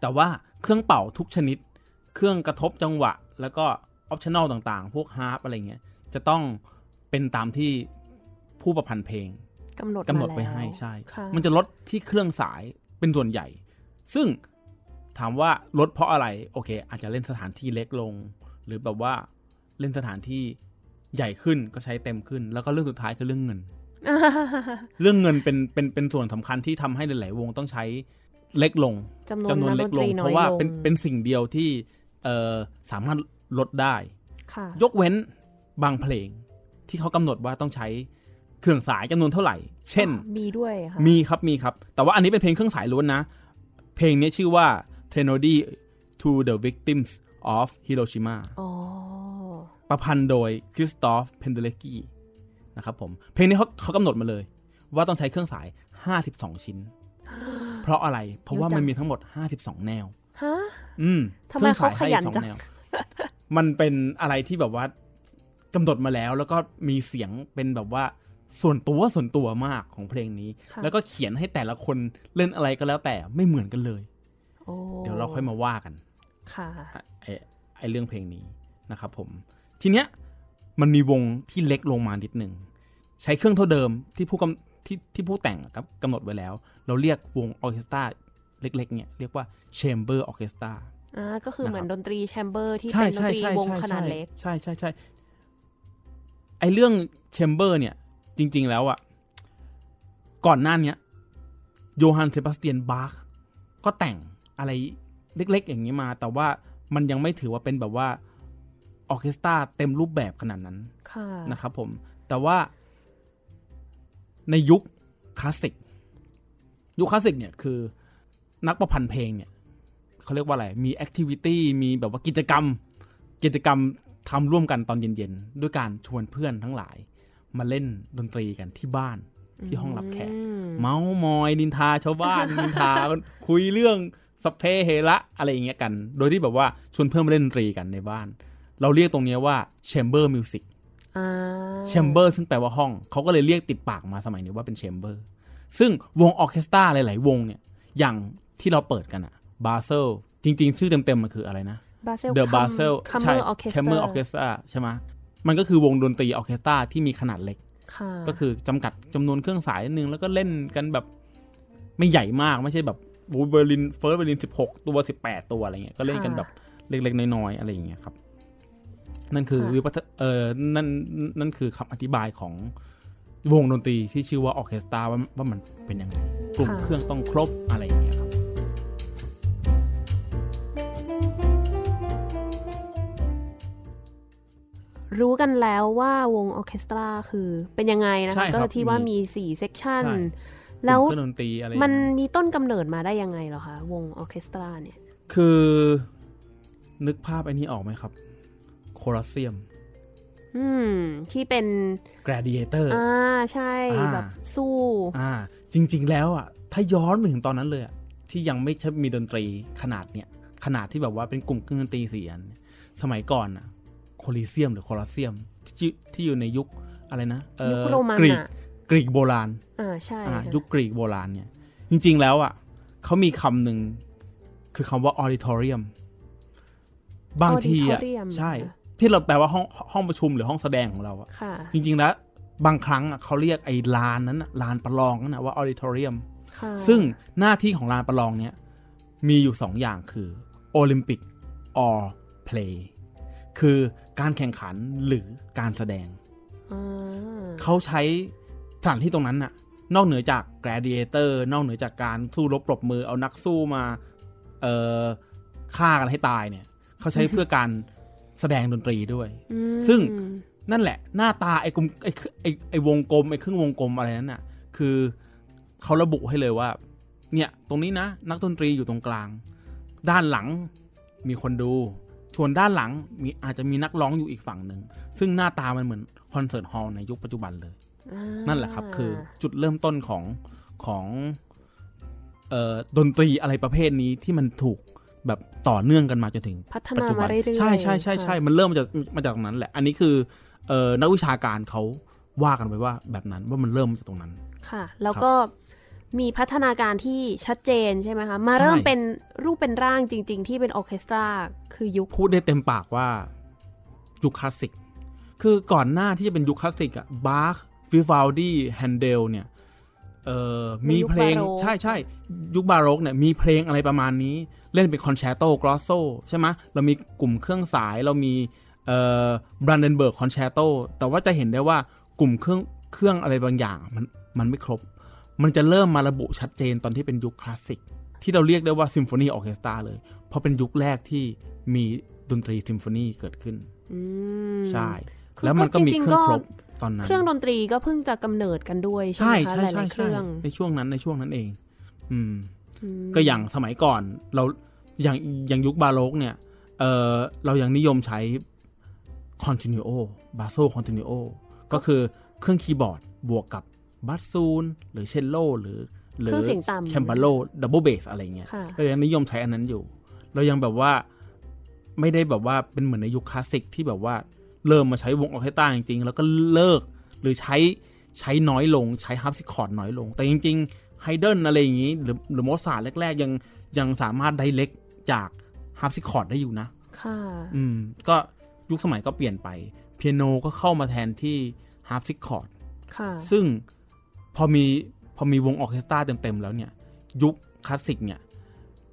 C: แต่ว่าเครื่องเป่าทุกชนิด เครื่องกระทบจังหวะ แล้วก็ optional ต่างๆ พวกฮาร์ปอะไรเงี้ย จะต้องเป็นตามที่ผู้ประพันธ์เพลง
B: กำหนด
C: กำหนด
B: มา
C: ไว้
B: แล้ว
C: ให้ใช่
B: ค่ะ
C: มันจะลดที่เครื่องสายเป็นส่วนใหญ่ ซึ่งถามว่าลดเพราะอะไร โอเค อาจจะเล่นสถานที่เล็กลง หรือแบบว่าเล่นสถานที่ใหญ่ขึ้นก็ใช้เต็มขึ้น แล้วก็เรื่องสุดท้ายคือเรื่องเงิน เรื่องเงินเป็นเป็นเป็นส่วนสำคัญที่ทำให้หลาย ๆ วงต้องใช้ เล็กลง
B: จำนวน
C: จำนวน
B: นัก
C: เล็
B: ด
C: ก
B: นต
C: ล
B: รี
C: ง
B: น้
C: เพ
B: อย
C: ราะว่า
B: ลง
C: เป็นเป็นสิ่งเดียวที่เอ่อสามารถลดได้
B: ค่ะ
C: ยกเว้นบางเพลงที่เขากำหนดว่าต้องใช้เครื่องสายจำนวนเท่าไหร่ เช่น
B: มีด้วยค่ะ
C: มีครับมีครับ แต่ว่าอันนี้เป็นเพลงเครื่องสายล้วนนะ เพลงนี้ชื่อว่า t e n o d y to the Victims of Hiroshima
B: อ๋อ
C: ประพันธ์โดยคริสตอฟเพนเดเรตสกีนะครับผม เพลงนี้เขาเขากำหนดมาเลย ว่าต้องใช้เครื่องสาย 52 ชิ้นเพ ราะอะไร เพราะว่ามันมีทั้งหมด 52 แนว
B: ฮะ
C: อืม
B: ทำไมเขาขยัน
C: ครื่อง
B: จั
C: สางย52แนวมันเป็นอะไรที่แบบว่ากำหนดมาแล้วแล้วก็มีเสียงเป็นแบบว่าส่วนตัวส่วนตัวมากของเพลงนี้
B: ค่ะ
C: แล้วก็เขียนให้แต่ละคนเล่นอะไรก็แล้วแต่ไม่เหมือนกันเลย
B: โอ้
C: เดี๋ยวเราค่อยมาว่ากัน
B: ค่ะ
C: ไอ้ไอ้เรื่องเพลงนี้นะครับผม ทีเนี้ยมันมีวงที่เล็กลงมานิดหนึ่งใช้เครื่องเท่าเดิมที่ผู้กำ ที่ที่ผู้แต่งอะครับกำหนดไว้แล้ว เราเรียกวงออร์เคสตราเล็กๆเนี่ยเรียกว่า chamber orchestra
B: อ่าก็คือเหมือน
C: นะครับ
B: ดนตรี chamber ที่
C: ใช่
B: เป็นดน
C: ใช่
B: ตรี
C: ใช่
B: วง
C: ใช่
B: ขนาดเล็ก
C: ใช่ใช่ใช่ไอเรื่อง chamber เนี่ย จริง ๆ แล้วอะก่อนหน้าเนี้ยโยฮันเซบาสเตียนบาคก็แต่งอะไรเล็ก ๆ อย่างนี้มา แต่ว่ามันยังไม่ถือว่าเป็นแบบว่าออร์เคสตราเต็มรูปแบบขนาดนั้น
B: ค่ะ
C: นะครับผม แต่ว่า ในยุคคลาสสิก ยุคคลาสสิกเนี่ยคือนักประพันธ์เพลงเนี่ยเขาเรียกว่าอะไร มี activity มีแบบว่ากิจกรรม กิจกรรมทำร่วมกันตอนเย็นๆ ด้วยการชวนเพื่อนทั้งหลาย มาเล่นดนตรีกันที่บ้านที่ห้องรับแขก
B: อืม
C: เมาส์มอยนินทาชาวบ้านนินทาคุยเรื่องสัพเพเหระอะไรอย่างเงี้ยกัน โดยที่แบบว่าชวนเพื่อนมาเล่นดนตรีกันในบ้าน เราเรียกตรงเนี้ยว่า chamber music
B: อ่า
C: chamber ซึ่งแปลว่าห้อง เขาก็เลยเรียกติดปากมาสมัยนี้ว่าเป็น chamber ซึ่งวงออร์เคสตราหลาย ๆ วงเนี่ย อย่างที่เราเปิดกันอะบาเซลจริง ๆ ชื่อเต็ม ๆ มันคืออะไรนะ
B: บาเซล
C: The Basel
B: Kammer
C: ใช่
B: orchestra
C: Chamber Orchestra ใช่ไหมมันก็คือวงดนตรีออร์เคสตราที่มีขนาดเล็ก
B: ค่ะ
C: ก็คือจำกัดจำนวนเครื่องสายนิดนึง แล้วก็เล่นกันแบบไม่ใหญ่มากไม่ใช่แบบโอ้เบอร์ลิน first violin สิบหกตัวสิบแปดตัวอะไรเงี้ยก็เล่นกันแบบเล็ก ๆ น้อย ๆ อะไรอย่างเงี้ยครับ นั่นคือวิวัฒเออนั่นนั่นคือคำอธิบายของวงดนตรีที่ชื่อว่าออร์เคสตราว่าว่ามันเป็นยังไงกลุ่มเครื่องต้องครบอะไรอย่างเงี้ยครับ
B: รู้กันแล้วว่าวงออร์เคสตราคือเป็นยังไงนะ
C: ใช่
B: คะ
C: ครับ
B: ก็ที่ว่า
C: มี
B: มีสี่ section
C: ใช่
B: แล้ว
C: กลุ่มเครื่องดนตรีอะไรอย่าง
B: มัน
C: เงี้ย
B: มีต้นกำเนิดมาได้ยังไงเหรอคะวงออร์เคสตราเนี่ย
C: คือนึกภาพไอ้นี้ออกไหมครับ โคลอสเซียม
B: อืม ที่เป็น
C: gladiator
B: อ่าใช่
C: อ่า
B: แบบสู้
C: อ่า จริง ๆ แล้วอะ ถ้าย้อนไปถึงตอนนั้นเลยอะ ที่ยังไม่ใช่มีดนตรีขนาดเนี้ยขนาดที่แบบว่าเป็นกลุ่มเครื่องดนตรีสี่อันเนี่ยสมัยก่อนอะโคลิเซียมหรือโคลอสเซียมที่ที่อยู่ในยุคอะไรนะเอ่อ
B: ยุคโรมัน
C: กรีก
B: อะ
C: กรีกโบราณ
B: อ่าใช่
C: อ่า
B: ค่ะ
C: ยุคกรีกโบราณเนี่ย จริง ๆ แล้วอะเขามีคำหนึ่งคือคำว่า auditorium บางทีอะ
B: Auditorium
C: ใช่
B: ค่ะ
C: ที่เราแปลว่าห้องห้องประชุมหรือห้องแสดงของเราอะ
B: ค่ะ
C: จริง ๆ แล้ว บางครั้งอะเขาเรียกไอ้ลานนั้นน่ะลานประลองนั่นนะว่า auditorium
B: ค่ะ
C: ซึ่งหน้าที่ของลานประลองเนี้ยมีอยู่สองอย่างคือ Olympic or play คือการแข่งขันหรือการแสดง
B: อ่า
C: เขาใช้สถานที่ตรงนั้นน่ะ นอกเหนือจาก gladiator นอกเหนือจากการสู้รบปรบมือเอานักสู้มา เอ่อฆ่ากันให้ตายเนี่ย เขาใช้เพื่อการ แสดงดนตรีด้วย
B: อืม
C: ซึ่งนั่นแหละ หน้าตาไอ้กลมไอ้ไอ้ไอ้วงกลมไอ้ครึ่งวงกลมอะไรนั้นน่ะ คือเขาระบุให้เลยว่า เนี่ยตรงนี้นะ นักดนตรีอยู่ตรงกลาง ด้านหลังมีคนดูส่วนด้านหลังมีอาจจะมีนักร้องอยู่อีกฝั่งหนึ่ง ซึ่งหน้าตามันเหมือนคอนเสิร์ตฮอลล์ในยุคปัจจุบันเลย
B: อ่า
C: นั่นแหละครับ คือจุดเริ่มต้นของของเอ่อดนตรีอะไรประเภทนี้ที่มันถูก แบบต่อเนื่องกันมาจนถึง
B: พัฒ
C: ปัจ
B: นา
C: จุบั
B: มานเรื่อยๆ
C: ใช่ใช่ใช่ใช่
B: ค่ะ
C: มันเริ่มมาจากมาจากตรงนั้นแหละอันนี้คือเอ่อนักวิชาการเขาว่ากันไว้ว่าแบบนั้นว่ามันเริ่มมาจากตรงนั้น
B: ค่ะ แล้วก็มีพัฒนาการที่ชัดเจนใช่ไหมคะมาเริ่ม
C: ใช่
B: เป็นรูปเป็นร่างจริง ๆ ที่เป็นออร์เคสตราคือยุค
C: พูดได้เต็มปากว่ายุคคลาสสิกคือก่อนหน้าที่จะเป็นยุคคลาสสิกอะบาร์ควิฟาลดีแฮนเดลเนี่ย เอ่อ
B: ใน
C: มี
B: ยุค
C: เพลง
B: บาโรก
C: ใช่ใช่ยุคบาโรกเนี่ยมีเพลงอะไรประมาณนี้ เล่นเป็น concerto grosso ใช่ไหมเรามีกลุ่มเครื่องสายเรามีเอ่อบรันเดนเบิร์กคอนแชร์โตแต่ว่าจะเห็นได้ว่ากลุ่มเครื่องเครื่องอะไรบางอย่างมันมันไม่ครบ มันจะเริ่มมาระบุชัดเจนตอนที่เป็นยุคคลาสสิกที่เราเรียกได้ว่าซิมโฟนีออร์เคสตราเลย เพราะเป็นยุคแรกที่มีดนตรีซิมโฟนีเกิดขึ้น
B: อืม
C: ใช่
B: คือ
C: แล้วมันก็มี
B: จริง
C: เค
B: ๆ
C: รื่อง
B: ก็
C: ครบ ตอนนั้น
B: เครื่องดนตรีก็เพิ่งจะกำเนิดกันด้วยใช่
C: ใช่
B: ไหมคะ
C: ใช่
B: ห
C: ใช่
B: ลายๆเค
C: ใช่
B: รื่อง
C: ในช่วงนั้นในช่วงนั้นเองอืม
B: อืม
C: ก็อย่างสมัยก่อน เราอย่างอย่างยุคบาโรกเนี่ย เออเรายังนิยมใช้ continuo basso continuo ก็คือเครื่องคีย์บอร์ดบวกกับบัสซูนหรือเชลโลหรือหรื
B: เครื่องเสียงต่ำ
C: เชมบาโล double bass อะไรเงี้ย
B: ค่ะ
C: เรายังนิยมใช้อันนั้นอยู่ เรายังแบบว่าไม่ได้แบบว่าเป็นเหมือนในยุคคลาสสิกที่แบบว่า เริ่มมาใช้วงออร์เคสตราจริงๆ แล้วก็เลิกหรือใช้ใช้น้อยลงใช้ฮาร์ปซิคอร์ดน้อยลง แต่จริงๆไฮเดนอะไรอย่างนี้ หรือหรือโมซาร์ทแรก ๆ ยังยังสามารถ direct จากฮาร์ปซิคอร์ดได้อยู่นะ
B: ค่ะ
C: อืม ก็ยุคสมัยก็เปลี่ยนไป เปียโนก็เข้ามาแทนที่ฮาร์ปซิคอร์ด
B: ค่ะ
C: ซึ่งพอมีพอมีวงออร์เคสตราเต็ม ๆ แล้วเนี่ย ยุคคลาสสิกเนี่ย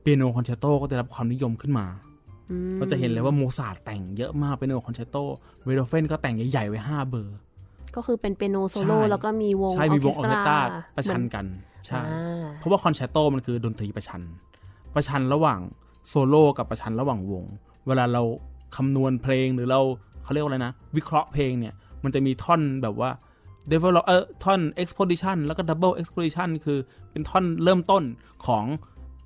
C: เปียโนคอนแชร์โตก็ได้รับความนิยมขึ้นมา
B: อืม
C: เราจะเห็นเลยว่าโมซาร์ทแต่งเยอะมากเปียโนคอนแชร์โตเบโธเฟนก็แต่งใหญ่ๆไว้ห้าเบอร์
B: ก็คือเป็นเปียโนโซโล่
C: ใช่
B: แล้วก็มีวง
C: ใช่มีวงออร์เคสตราประชัน
B: เหมือ
C: กันใช่
B: อ่า
C: เพราะว่าคอนแชร์โตมันคือดนตรีประชัน ประชันระหว่างโซโล่กับประชันระหว่างวง เวลาเราคำนวณเพลงหรือเราเขาเรียกว่าอะไรนะ วิเคราะห์เพลงเนี่ย มันจะมีท่อนแบบว่า develop เออท่อน exposition แล้วก็ double exposition คือเป็นท่อนเริ่มต้นของ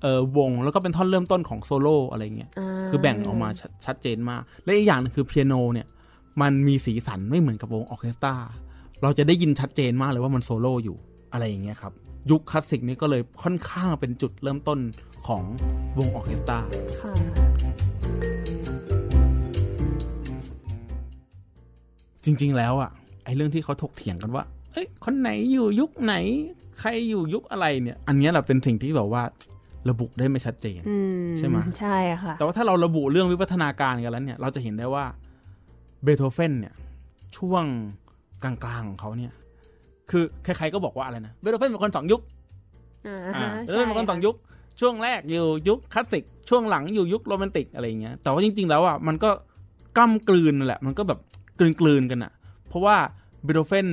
C: เออวงแล้วก็เป็นท่อนเริ่มต้นของโซโล่อะไรเงี้ยาคือแบ่งออกมาชัดชัดเจนมาก และอีกอย่างหนึงคือเปียโนเนี่ยมันมีสีสันไม่เหมือนกับวงออร์เคสตราเราจะได้ยินชัดเจนมากเลยว่ามันโซโล่อยู่อะไรอย่างเงี้ยครับ ยุคคลาสสิกนี่ก็เลยค่อนข้างเป็นจุดเริ่มต้นของวงออร์เคสตรา
B: ค่ะ
C: จริง ๆ แล้วอะไอเรื่องที่เขาถกเถียงกันว่า เอ้ยคนไหนอยู่ยุคไหน ใครอยู่ยุคอะไรเนี่ย อันเนี้ยแหละเป็นสิ่งที่แบบว่า ระบุได้ไม่ชัดเจน
B: อืม
C: ใช่ไหม
B: ใช่ค่ะ
C: แต่ว่าถ้าเราระบุเรื่องวิวัฒนาการกันแล้วเนี่ย เราจะเห็นได้ว่าเบโธเฟนเนี่ย ช่วงกลางๆของเขาเนี่ย คือใครๆก็บอกว่าอะไรนะเบโธเฟนเป็นคนสองยุค
B: อ่า
C: อ่า
B: ฮะ
C: เบโธเฟนเป็นคนสองยุค ช่วงแรกอยู่ยุคคลาสสิก ช่วงหลังอยู่ยุคโรแมนติกอะไรอย่างเงี้ย แต่ว่าจริง ๆ แล้วอะมันก็กล้ำกลืนนั่นแหละ มันก็แบบกลืนๆกันอะ เพราะว่าเบโธเฟน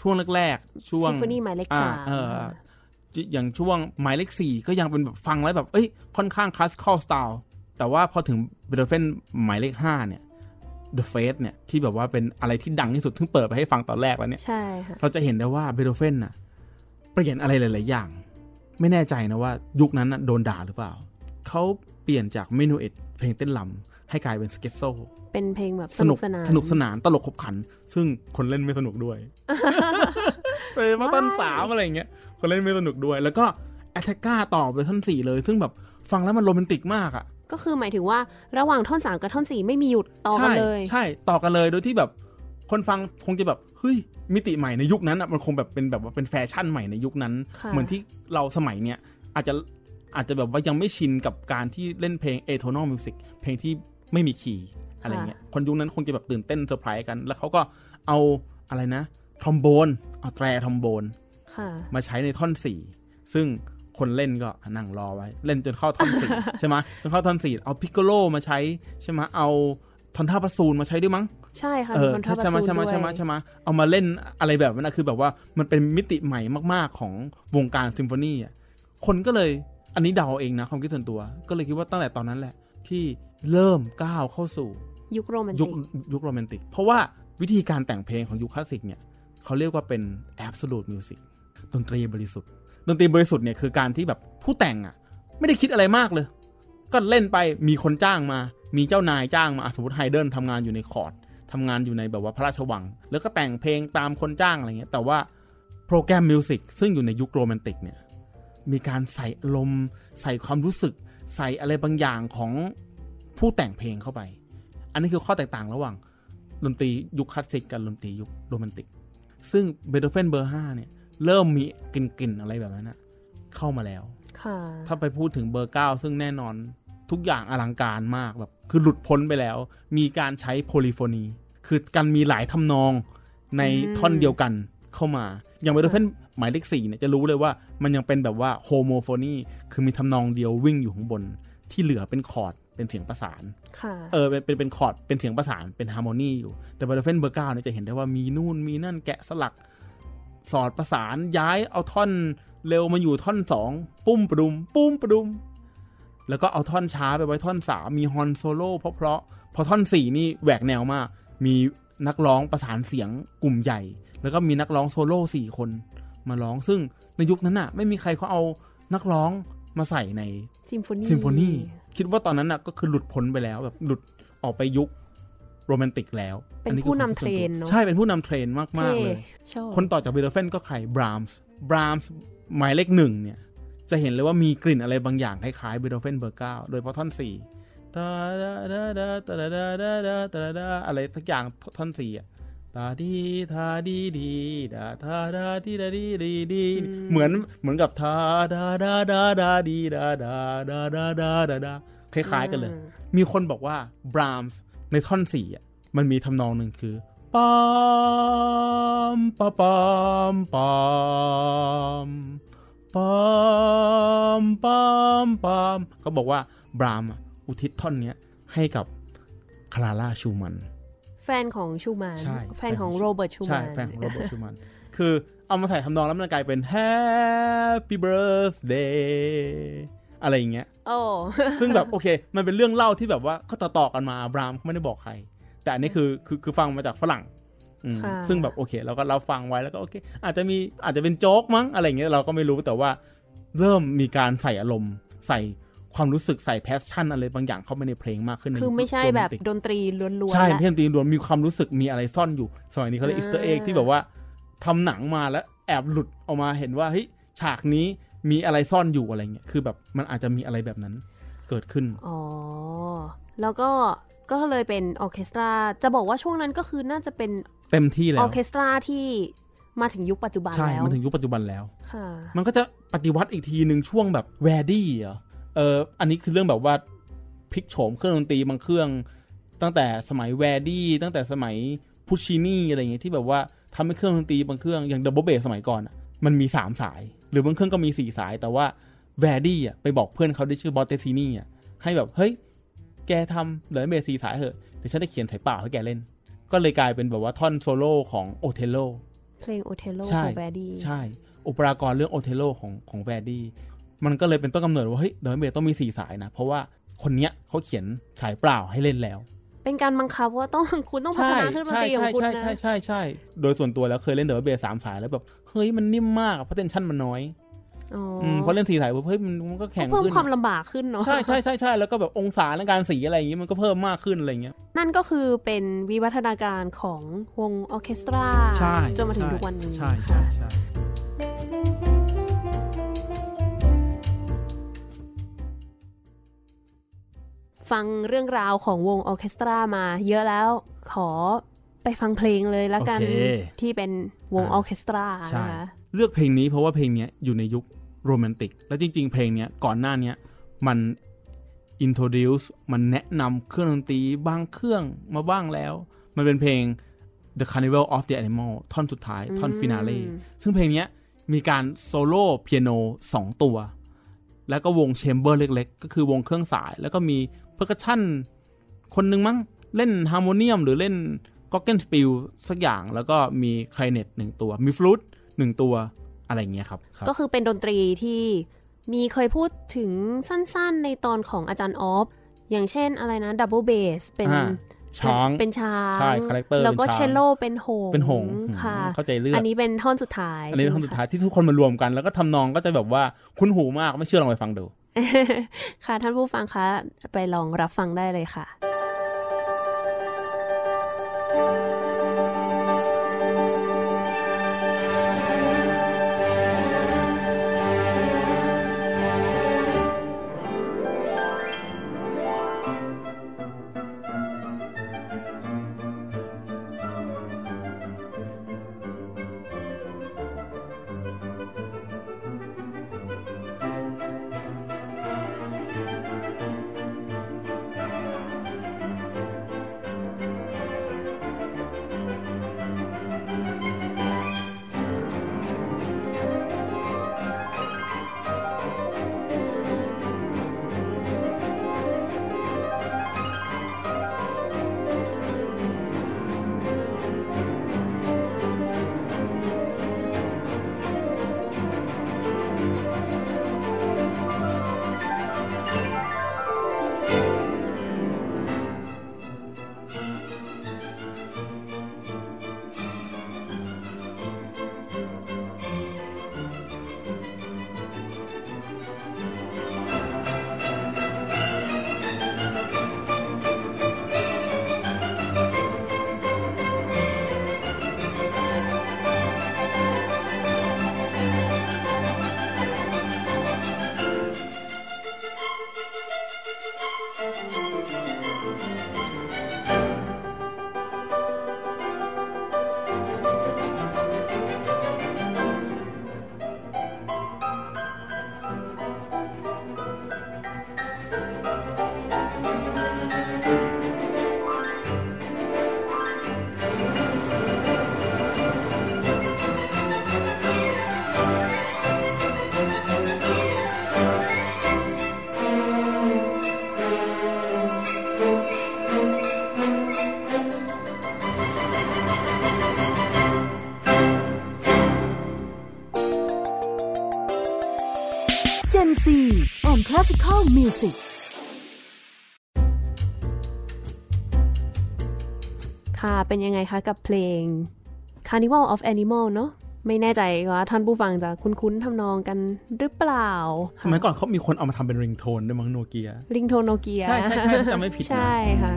C: ช่วงแรกๆช่วง
B: ซิมโฟนีหมายเลข
C: อ่า
B: สาม
C: เอออย่างช่วงหมายเลขสี่ก็ยังเป็นแบบฟังแล้วแบบ เอ้ย ค่อนข้างคลาส s ิ l สไตล์แต่ว่าพอถึงเบโธเฟนหมายเลขห้าเนี่ย The Face เนี่ย ที่แบบว่าเป็นอะไรที่ดังที่สุดที่เปิดไปให้ฟังตอนแรกแล้วเนี่ย
B: ใช่ค่ะ
C: เราจะเห็นได้ว่าเบโธเฟนน่ะ เปลี่ยนอะไรหลาย ๆ อย่าง ไม่แน่ใจนะว่ายุคนั้นน่ะโดนด่าหรือเปล่า เขาเปลี่ยนจากเมนูเอ็ดเพลงเต้นลำให้กลายเป็นสเก็ตโซ
B: เป็นเพลงแบบส
C: ส
B: นุ
C: นุ
B: ก
C: ก
B: สนาน
C: สนุกสนานตลกขบขัน ซึ่งคนเล่นไม่สนุกด้วย ไปมาต้นสามอะไรอย่างเงี้ย คนเล่นไม่สนุกด้วย แล้วก็attacca ต่อไปท่อนสี่เลย ซึ่งแบบฟังแล้วมันโรแมนติกมากอะ
B: ก็คือหมายถึงว่าระหว่างท่อนสามกับท่อนสี่ไม่มีหยุดต่อกัน
C: ใช่
B: เลย
C: ใช่ต่อกันเลยโดยที่แบบคนฟังคงจะแบบเฮ้ยมิติใหม่ในยุคนั้นอะมันคงแบบเป็นแบบว่าเป็นแฟชั่นใหม่ในยุคนั้น
B: ค่ะ
C: เหมือนที่เราสมัยเนี้ยอาจจะอาจจะแบบว่ายังไม่ชินกับการที่เล่นเพลง atonal music เพลงที่ไม่มีคีย์อะไรเงี้ยคนยุคนั้นคงจะแบบตื่นเต้นเซอร์ไพรส์กัน แล้วเขาก็เอาอะไรนะทรอมโบนเอาแตรทรอมโบน
B: ค่ะ
C: มาใช้ในท่อนสี่ซึ่งคนเล่นก็นั่งรอไว้ เล่นจนเข้าท่อนสี่ใช่ไหมจนเข้าท่อนสี่เอาพิกโกโลมาใช้ใช่ไหมเอาทอนท่าประซูนมาใช้ด้วยมั้ง
B: ใช่ค่ะ
C: เอ
B: มี
C: อ
B: คอนทรา
C: ใช่ไหม
B: บาซู
C: ใช่ไหม
B: ด้วย
C: ใช่ไหมใช่ไหมเอามาเล่นอะไรแบบนั้นนะคือแบบว่ามันเป็นมิติใหม่มากๆของวงการซิมโฟนีอะคนก็เลยอันนี้เดาเองนะความคิดส่วนตัว ก็เลยคิดว่าตั้งแต่ตอนนั้นแหละ ที่เริ่มก้าวเข้าสู่
B: ยุคโรแมน
C: ยุ
B: ติ
C: ค
B: ก
C: ยุคโรแมนติก เพราะว่าวิธีการแต่งเพลงของยุคคลาสสิกเนี่ยเขาเรียกว่าเป็น absolute music ดนตรีบริสุทธิ์ ดนตรีบริสุทธิ์เนี่ยคือการที่แบบผู้แต่งอะ ไม่ได้คิดอะไรมากเลย ก็เล่นไปมีคนจ้างมา มีเจ้านายจ้างมาสมมติไฮเดนทำงานอยู่ในคอร์ดทำงานอยู่ในแบบว่าพระราชวัง แล้วก็แต่งเพลงตามคนจ้างอะไรเงี้ยแต่ว่า program music ซึ่งอยู่ในยุคโรแมนติกเนี่ยมีการใส่อารมณ์ใส่ความรู้สึก ใส่อะไรบางอย่างของผู้แต่งเพลงเข้าไป อันนี้คือข้อแตกต่างระหว่างดนตรียุคคลาสสิกกับดนตรียุคโรแมนติก ซึ่งเบโธเฟนเบอร์5เนี่ย เริ่มมีกลิ่นๆอะไรแบบนั้นนะเข้ามาแล้ว
B: ค่ะ
C: ถ้าไปพูดถึงเบอร์9ซึ่งแน่นอนทุกอย่างอลังการมากแบบคือหลุดพ้นไปแล้ว มีการใช้โพลิโฟนี คือการมีหลายทำนองใน
B: อืม
C: ท่อนเดียวกันเข้ามา อย่างเบโธเฟนหมายเลข4เนี่ยจะรู้เลยว่ามันยังเป็นแบบว่า homophony คือมีทำนองเดียววิ่งอยู่ข้างบน ที่เหลือเป็นคอร์ดเป็นเสียงประสาน
B: ค่ะ
C: เออเป็นเป็นเป็นคอร์ดเป็นเสียงประสานเป็นฮาร์โมนีอยู่ แต่เบโธเฟนเบอร์เก้าเนี่ยจะเห็นได้ว่ามีนู่นมีนั่นแกะสลัก สอดประสานย้ายเอาท่อนเร็วมาอยู่ท่อนสองปุ้มประดุม ปุ้มประดุม แล้วก็เอาท่อนช้าไปไว้ท่อนสามมี horn solo เพราะเพราะพอท่อนสี่นี่แหวกแนวมาก มีนักร้องประสานเสียงกลุ่มใหญ่ แล้วก็มีนักร้องโซโล่สี่คนมาร้องซึ่งในยุคนั้นน่ะ ไม่มีใครเขาเอานักร้องมาใส่ใน
B: ซิมโฟนี
C: ซิมโฟนีคิดว่าตอนนั้นน่ะก็คือหลุดพ้นไปแล้วแบบหลุดออกไปยุค โรแมนติกแล้ว
B: เป็น
C: อัคื
B: ผู้
C: อนำคิด
B: เทร
C: ส่วน
B: น
C: ตัว
B: เนาะ
C: ใช่เป็นผู้นำเทรนด์มาก
B: ท่
C: ๆเลย
B: ชอบ
C: คนต่อจากเบโธเฟนก็ใครบรามส์บรามส์หมายเลขหนึ่งเนี่ย จะเห็นเลยว่ามีกลิ่นอะไรบางอย่างคล้ายๆเบโธเฟนเบอร์เก้าโดยเฉพาะท่อนสี่ตาดาดาดาตาดาดาดาดาตาดาดาอะไรสักอย่างท่อนสี่อะตาดีทาดีดีดาทาดาดีดาดีดีดีเหมือนเหมือนกับทาดาดาดาดาดีดาดาดาดาดาดาดาคล้ายๆกันเลย มีคนบอกว่าบรามส์ ในท่อนสี่อะมันมีทำนองหนึ่งคือปามปะปามปามปามปามปามเขาบอกว่าบรามอะอุทิศท่อนเนี้ยให้กับคลาร่าชูมัน
B: แฟนของชูแมน
C: ใช่
B: แฟนของโรเบิร์ตชูแม
C: ใช่
B: น
C: แฟนของโรเบิร์ตชูมัน คือเอามาใส่ทำนองแล้วมันกลายเป็น Happy Birthday อะไรอย่างเงี้ย
B: โอ้
C: ซึ่งแบบโอเค มันเป็นเรื่องเล่าที่แบบว่าเขาต่อๆกันมาบรามไม่ได้บอกใคร แต่อันนี้คือคือคือฟังมาจากฝรั่งอืม
B: ค่ะ
C: ซึ่งแบบโอเคเราก็รับฟังไว้แล้วก็โอเค อาจจะมีอาจจะเป็นโจ๊กมั้งอะไรอย่างเงี้ยเราก็ไม่รู้แต่ว่าเริ่มมีการใส่อารมณ์ใส่ความรู้สึกใส่ passion อะไรบางอย่างเข้าไปในเพลงมากขึ้น
B: คือไม่ใช่แบบ
C: โรมนติก
B: ดนตรีล้วนๆ
C: ใช่
B: และ
C: เพียงตีล้วนมีความรู้สึกมีอะไรซ่อนอยู่ สมัยนี้เขาเรียก
B: อ่า
C: อีสเตอร์เอ็กที่แบบว่าทำหนังมาแล้วแอบหลุดออกมาเห็นว่าเฮ้ยฉากนี้ มีอะไรซ่อนอยู่อะไรเงี้ยคือแบบมันอาจจะมีอะไรแบบนั้นเกิดขึ้น
B: อ๋อ แล้วก็ก็เลยเป็นออร์เคสตรา จะบอกว่าช่วงนั้นก็คือน่าจะเป็น
C: เต็มที่แล้ว
B: ออร์เคสตราที่มาถึงยุคปัจจุบัน
C: ใช่
B: แล้ว
C: มันถึงยุคปัจจุบันแล้ว
B: ค่ะ
C: มันก็จะปฏิวัติอีกทีหนึ่งช่วงแบบแวร์ดี้เหรอเอออันนี้คือเรื่องแบบว่าพลิกโฉมเครื่องดนตรีบางเครื่อง ตั้งแต่สมัยแวร์ดี้ตั้งแต่สมัยพุชชินี่อะไรอย่างเงี้ยที่แบบว่าทำให้เครื่องดนตรีบางเครื่องอย่างดับเบิลเบสสมัยก่อนอะมันมี3สาย หรือบางเครื่องก็มี 4 สาย แต่ว่าแวร์ดี้อะไปบอกเพื่อนเขาที่ชื่อบอตเตซินี่อะให้แบบเฮ้ยแกทำดับเบิลเบสสี่สายเหอะเดี๋ยวฉันจะเขียนสายเปล่าให้แกเล่น ก็เลยกลายเป็นแบบว่าท่อนโซโล่ของโอเทโล
B: เพลงโอเทโล
C: ใช่
B: ของแวร์ดี้
C: ใช่อุปรากรเรื่องโอเทโลของของแวร์ดี้มันก็เลยเป็นต้นกำเนิดว่าเฮ้ยดับเบิลเบสต้องมีสี่สายนะ เพราะว่าคนเนี้ยเขาเขียนสายเปล่าให้เล่นแล้ว
B: เป็นการบังคับว่าต้องคุณต้องพัฒนาเครื่องดน
C: ใช่
B: ตรีขอ
C: ใช่
B: งคุณ
C: ใช่
B: นะ
C: ใช่ใช่ใช่โดยส่วนตัวแล้วเคยเล่นดับเบิลเบสสามสายแล้วแบบ เฮ้ยมันนิ่มมากเพราะ tension มันน้อย
B: อ๋อ
C: อืมเพราะเล่นสี่สายปุ๊บเฮ้ยมันมันก็แข็ง
B: เพิ่ม
C: ขึ้น
B: ความลำบากขึ้นเนาะ
C: ใช่ใช่ใช่ใช่แล้วก็แบบองศาในการสีอะไรอย่างงี้มันก็เพิ่มมากขึ้นอะไรอย่างเงี้ย
B: นั่นก็คือเป็นวิวัฒนาการของวงออร์เคสตรา
C: ใช่
B: จนมาถึงทุกวันนี้
C: ใช่ใช่ใช่
B: ฟังเรื่องราวของวงออร์เคสตรามาเยอะแล้วขอ ไปฟังเพลงเลยแล้วกัน
C: โอเค
B: ที่เป็นวงออร์เคสตรา
C: ใช่
B: นะคะ
C: เลือกเพลงนี้เพราะว่าเพลงเนี้ยอยู่ในยุคโรแมนติก และจริง ๆ เพลงเนี้ยก่อนหน้าเนี้ยมัน introduce มันแนะนำเครื่องดนตรีบางเครื่องมาบ้างแล้ว มันเป็นเพลง The Carnival of the Animal ท่อนสุดท้าย ท่อน finale ซึ่งเพลงเนี้ยมีการโซโล่เปียโนสองตัว แล้วก็วง chamber เล็ก ๆ ก็คือวงเครื่องสาย แล้วก็มี percussion คนหนึ่งมั้ง เล่นฮาร์โมเนียมหรือเล่น glockenspiel สักอย่างแล้วก็มีคลาริเน็ตหนึ่งตัว มีฟลูตหนึ่งตัวอะไรอย่างเงี้ยครับครับ
B: ก็คือเป็นดนตรีที่มีเคยพูดถึงสั้นๆในตอนของอาจารย์ออฟ อย่างเช่นอะไรนะดับเบิลเบสเป็น
C: อ่าช้าง
B: เป็นช้าง
C: ใช่ character
B: แล้วก็
C: เป็นช้าง
B: เชลโลเป็นหงส์
C: เป็นหงส์
B: ค่ะ
C: เข้าใจเรื่อง
B: อันนี้เป็นท่อนสุดท้าย
C: อันนี้เป็นท่อนสุดท้ายที่ทุกคนมารวมกัน แล้วก็ทำนองก็จะแบบว่าคุ้นหูมากไม่เชื่อลองไปฟังดู
B: ค่ะท่านผู้ฟังคะไปลองรับฟังได้เลยค่ะ เป็นยังไงคะกับเพลง Carnival of Animal เนอะไม่แน่ใจว่าท่านผู้ฟังจะคุ้นๆทำนองกันหรือเปล่า
C: สมัยก่อนเขามีคนเอามาทำเป็นริงโทนด้วยมั้งโนเกีย
B: ริงโทนโนเกีย
C: ใช่ใช่ใช่ถ้าจำไม่ผิดนะ
B: ใช่ค่ะ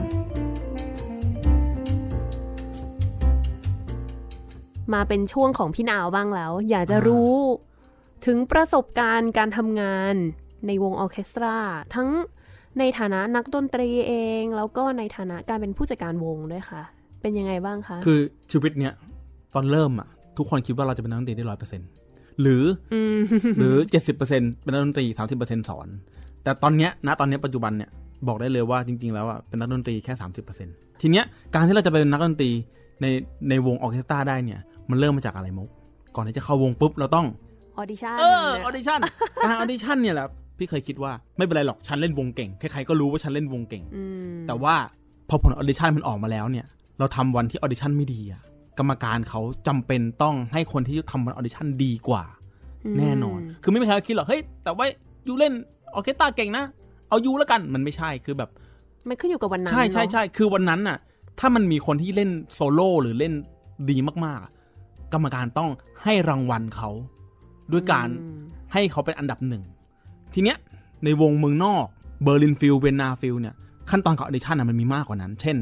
B: มาเป็นช่วงของพี่นาวบ้างแล้ว อยากจะรู้ถึงประสบการณ์การทำงานในวงออร์เคสตรา ทั้งในฐานะนักดนตรีเอง แล้วก็ในฐานะการเป็นผู้จัดการวงด้วยค่ะ เป็นยังไงบ้างคะ
C: คือชีวิตเนี้ยตอนเริ่มอะทุกคนคิดว่าเราจะเป็นนักดนตรีได้ร้อยเปอร์เซ็นต์หรืออหรือเจ็ดสิบเปอร์เซ็นต์เป็นนักดนตรีสามสิบเปอร์เซ็นต์สอน แต่ตอนเนี้ยณตอนเนี้ยปัจจุบันเนี่ยบอกได้เลยว่าจริง ๆ แล้วอะเป็นนักดนตรีแค่สามสิบเปอร์เซ็นต์ทีเนี้ยการที่เราจะเป็นนักดนตรีในในวงออร์เคสตราได้เนี่ย มันเริ่มมาจากอะไรมุกก่อนที่จะเข้าวงปุ๊บเราต้อง
B: ออดิชั่น
C: เออออดิชั่นการออดิชั่นเนี่ยแหละพี่เคยคิดว่าไม่เป็นไรหรอกฉันเล่นวงเก่งใครๆก็รู้ว่าฉันเล่นวงเก่ง
B: อืม
C: แต่ว่าพอผลออดิชั่นมันออกมาแล้วเนี่ย เราทำวันที่ออดิชั่นไม่ดีอะกรรมการเขาจำเป็นต้องให้คนที่ทำวันออดิชั่นดีกว่า แน่นอน คือไม่มีใครคิดหรอก เฮ้ย แต่ว่า you เล่นออร์เคสตราเก่งนะ เอา you แล้วกัน มันไม่ใช่ คือแบบ
B: มันขึ้นอยู่กับวันนั้น
C: ใช่ใช่
B: เนอะ
C: ใช่ คือวันนั้นน่ะ ถ้ามันมีคนที่เล่นโซโล่หรือเล่นดีมากๆอะกรรมการต้องให้รางวัลเขา ด้วยการ
B: อืม
C: ให้เขาเป็นอันดับหนึ่ง ทีเนี้ยในวงเมืองนอก เบอร์ลินฟิลเวียนนาฟิลเนี่ย ขั้นตอนของออดิชั่นมันมีมากกว่านั้น เช่น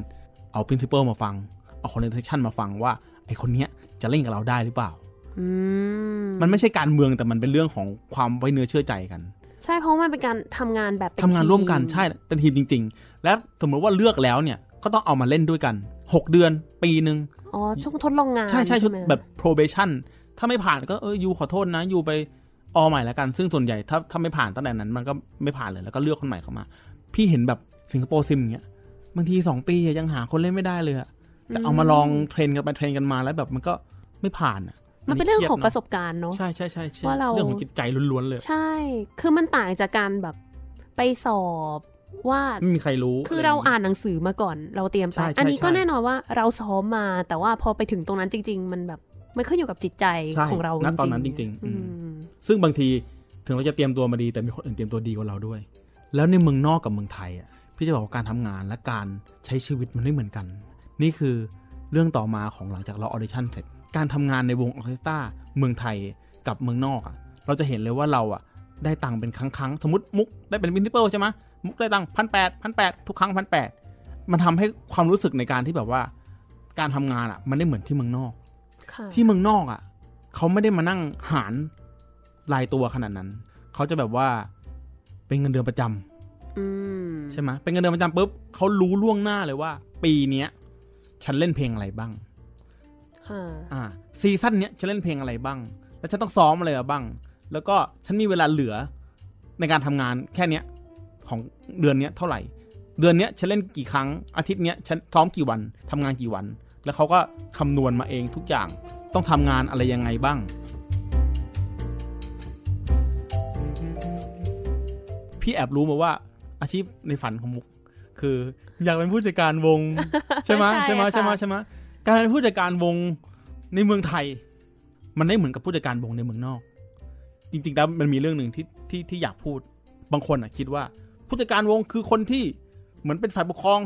C: เอา principal มาฟัง เอาคอนเทนชั่นมาฟังว่า ไอคนเนี้ยจะเล่นกับเราได้หรือเปล่า
B: อืม
C: มันไม่ใช่การเมืองแต่มันเป็นเรื่องของความไว้เนื้อเชื่อใจกัน
B: ใช่เพราะมันเป็นการทำงานแบบเป็
C: ทำงานร่วมกัน
B: ที
C: ใช่เป็นทีมจริง ๆ และสมมติว่าเลือกแล้วเนี่ยก็ต้องเอามาเล่นด้วยกัน 6 เดือนปีหนึ่ง
B: อ๋อช่วงทดลองงาน
C: ใช่ใช่ชุด
B: ไหม
C: แบบ probation ถ้าไม่ผ่านก็เออยูขอโทษนะยูไปออใหม่แล้วกัน ซึ่งส่วนใหญ่ถ้าถ้าไม่ผ่านตั้งแต่นั้น มันก็ไม่ผ่านเลยแล้วก็เลือกคนใหม่เข้ามา พี่เห็นแบบสิงคโปร์ซิมอย่างเงี้ย บางทีสองปีอะยังหาคนเล่นไม่ได้เลยอะแต่เอามาลองเทรนกันไปเทรนกันมาแล้วแบบมันก็ไม่ผ่านอะ
B: มันเป็นเรื่องของ
C: คยด
B: ประสบการณ์เนาะ
C: ใช่ใช่ใช่ใช่
B: ว่าเรา
C: เรื่องของจิตใจล้วนๆเลย
B: ใช่ คือมันต่างจากการแบบไปสอบว่า
C: ไม่มีใครรู้
B: คือเราอ่านหนังสือมาก่อน เราเตรียมไป
C: ใช่ใช่
B: อันนี้ก็
C: ใช่
B: แน่นอนว่าเราซ้อมมาแต่ว่าพอไปถึงตรงนั้นจริง ๆ มันแบบมันขึ้นอยู่กับจิตใจ
C: ใช่
B: ของเรา
C: ณตอนนั้น
B: ๆ
C: จริงๆอื
B: อื
C: ม
B: ม
C: ซึ่งบางทีถึงเราจะเตรียมตัวมาดีแต่มีคนอื่นเตรียมตัวดีกว่าเราด้วย แล้วในเมืองนอกกับเมืองไทยอะ พี่จะบอกว่าการทำงานและการใช้ชีวิตมันไม่เหมือนกัน นี่คือเรื่องต่อมาของหลังจากเราออเดชั่นเสร็จ การทำงานในวงออร์เคสตราเมืองไทยกับเมืองนอกอะ เราจะเห็นเลยว่าเราอะได้ตังค์เป็นครั้งครั้งๆ สมมติมุกได้เป็นวินทิเปิลใช่ไหมมุกได้ตังค์พันแปดพันแปดทุกครั้งพันแปดมันทำให้ความรู้สึกในการที่แบบว่า การทำงานอะ มันได้เหมือนที่เมืองนอก
B: ค่ะ
C: ที่เมืองนอกอะเขาไม่ได้มานั่งหารรายตัวขนาดนั้น เขาจะแบบว่าเป็นเงินเดือนประจำ
B: อืม
C: ใช่ไหมเป็นเงินเดือนประจำปุ๊บเขารู้ล่วงหน้าเลยว่า ปีเนี้ย ฉันเล่นเพลงอะไรบ้าง
B: ค่ะ
C: อ่าซีซั่นเนี้ยฉันเล่นเพลงอะไรบ้าง แล้วฉันต้องซ้อมอะไรมาบ้าง แล้วก็ฉันมีเวลาเหลือในการทำงานแค่เนี้ยของเดือนเนี้ยเท่าไหร่ เดือนเนี้ยฉันเล่นกี่ครั้งอาทิตย์เนี้ยฉันซ้อมกี่วันทำงานกี่วัน แล้วเขาก็คำนวณมาเองทุกอย่างต้องทำงานอะไรยังไงบ้างพี่แอบรู้มาว่า อาชีพในฝันของมุก คือ อยากเป็นผู้จัดการวง ใช่ไหม
B: ใช่
C: ใช่ไหม
B: ค่ะ
C: ใช่ไหมใช่ไหมการเป็นผู้จัดการวงในเมืองไทย มันไม่เหมือนกับผู้จัดการวงในเมืองนอก จริงๆแล้วมันมีเรื่องหนึ่งที่ที่ที่อยากพูดบางคนอะคิดว่า ผู้จัดการวงคือคนที่เหมือนเป็นฝ่ายปกครอง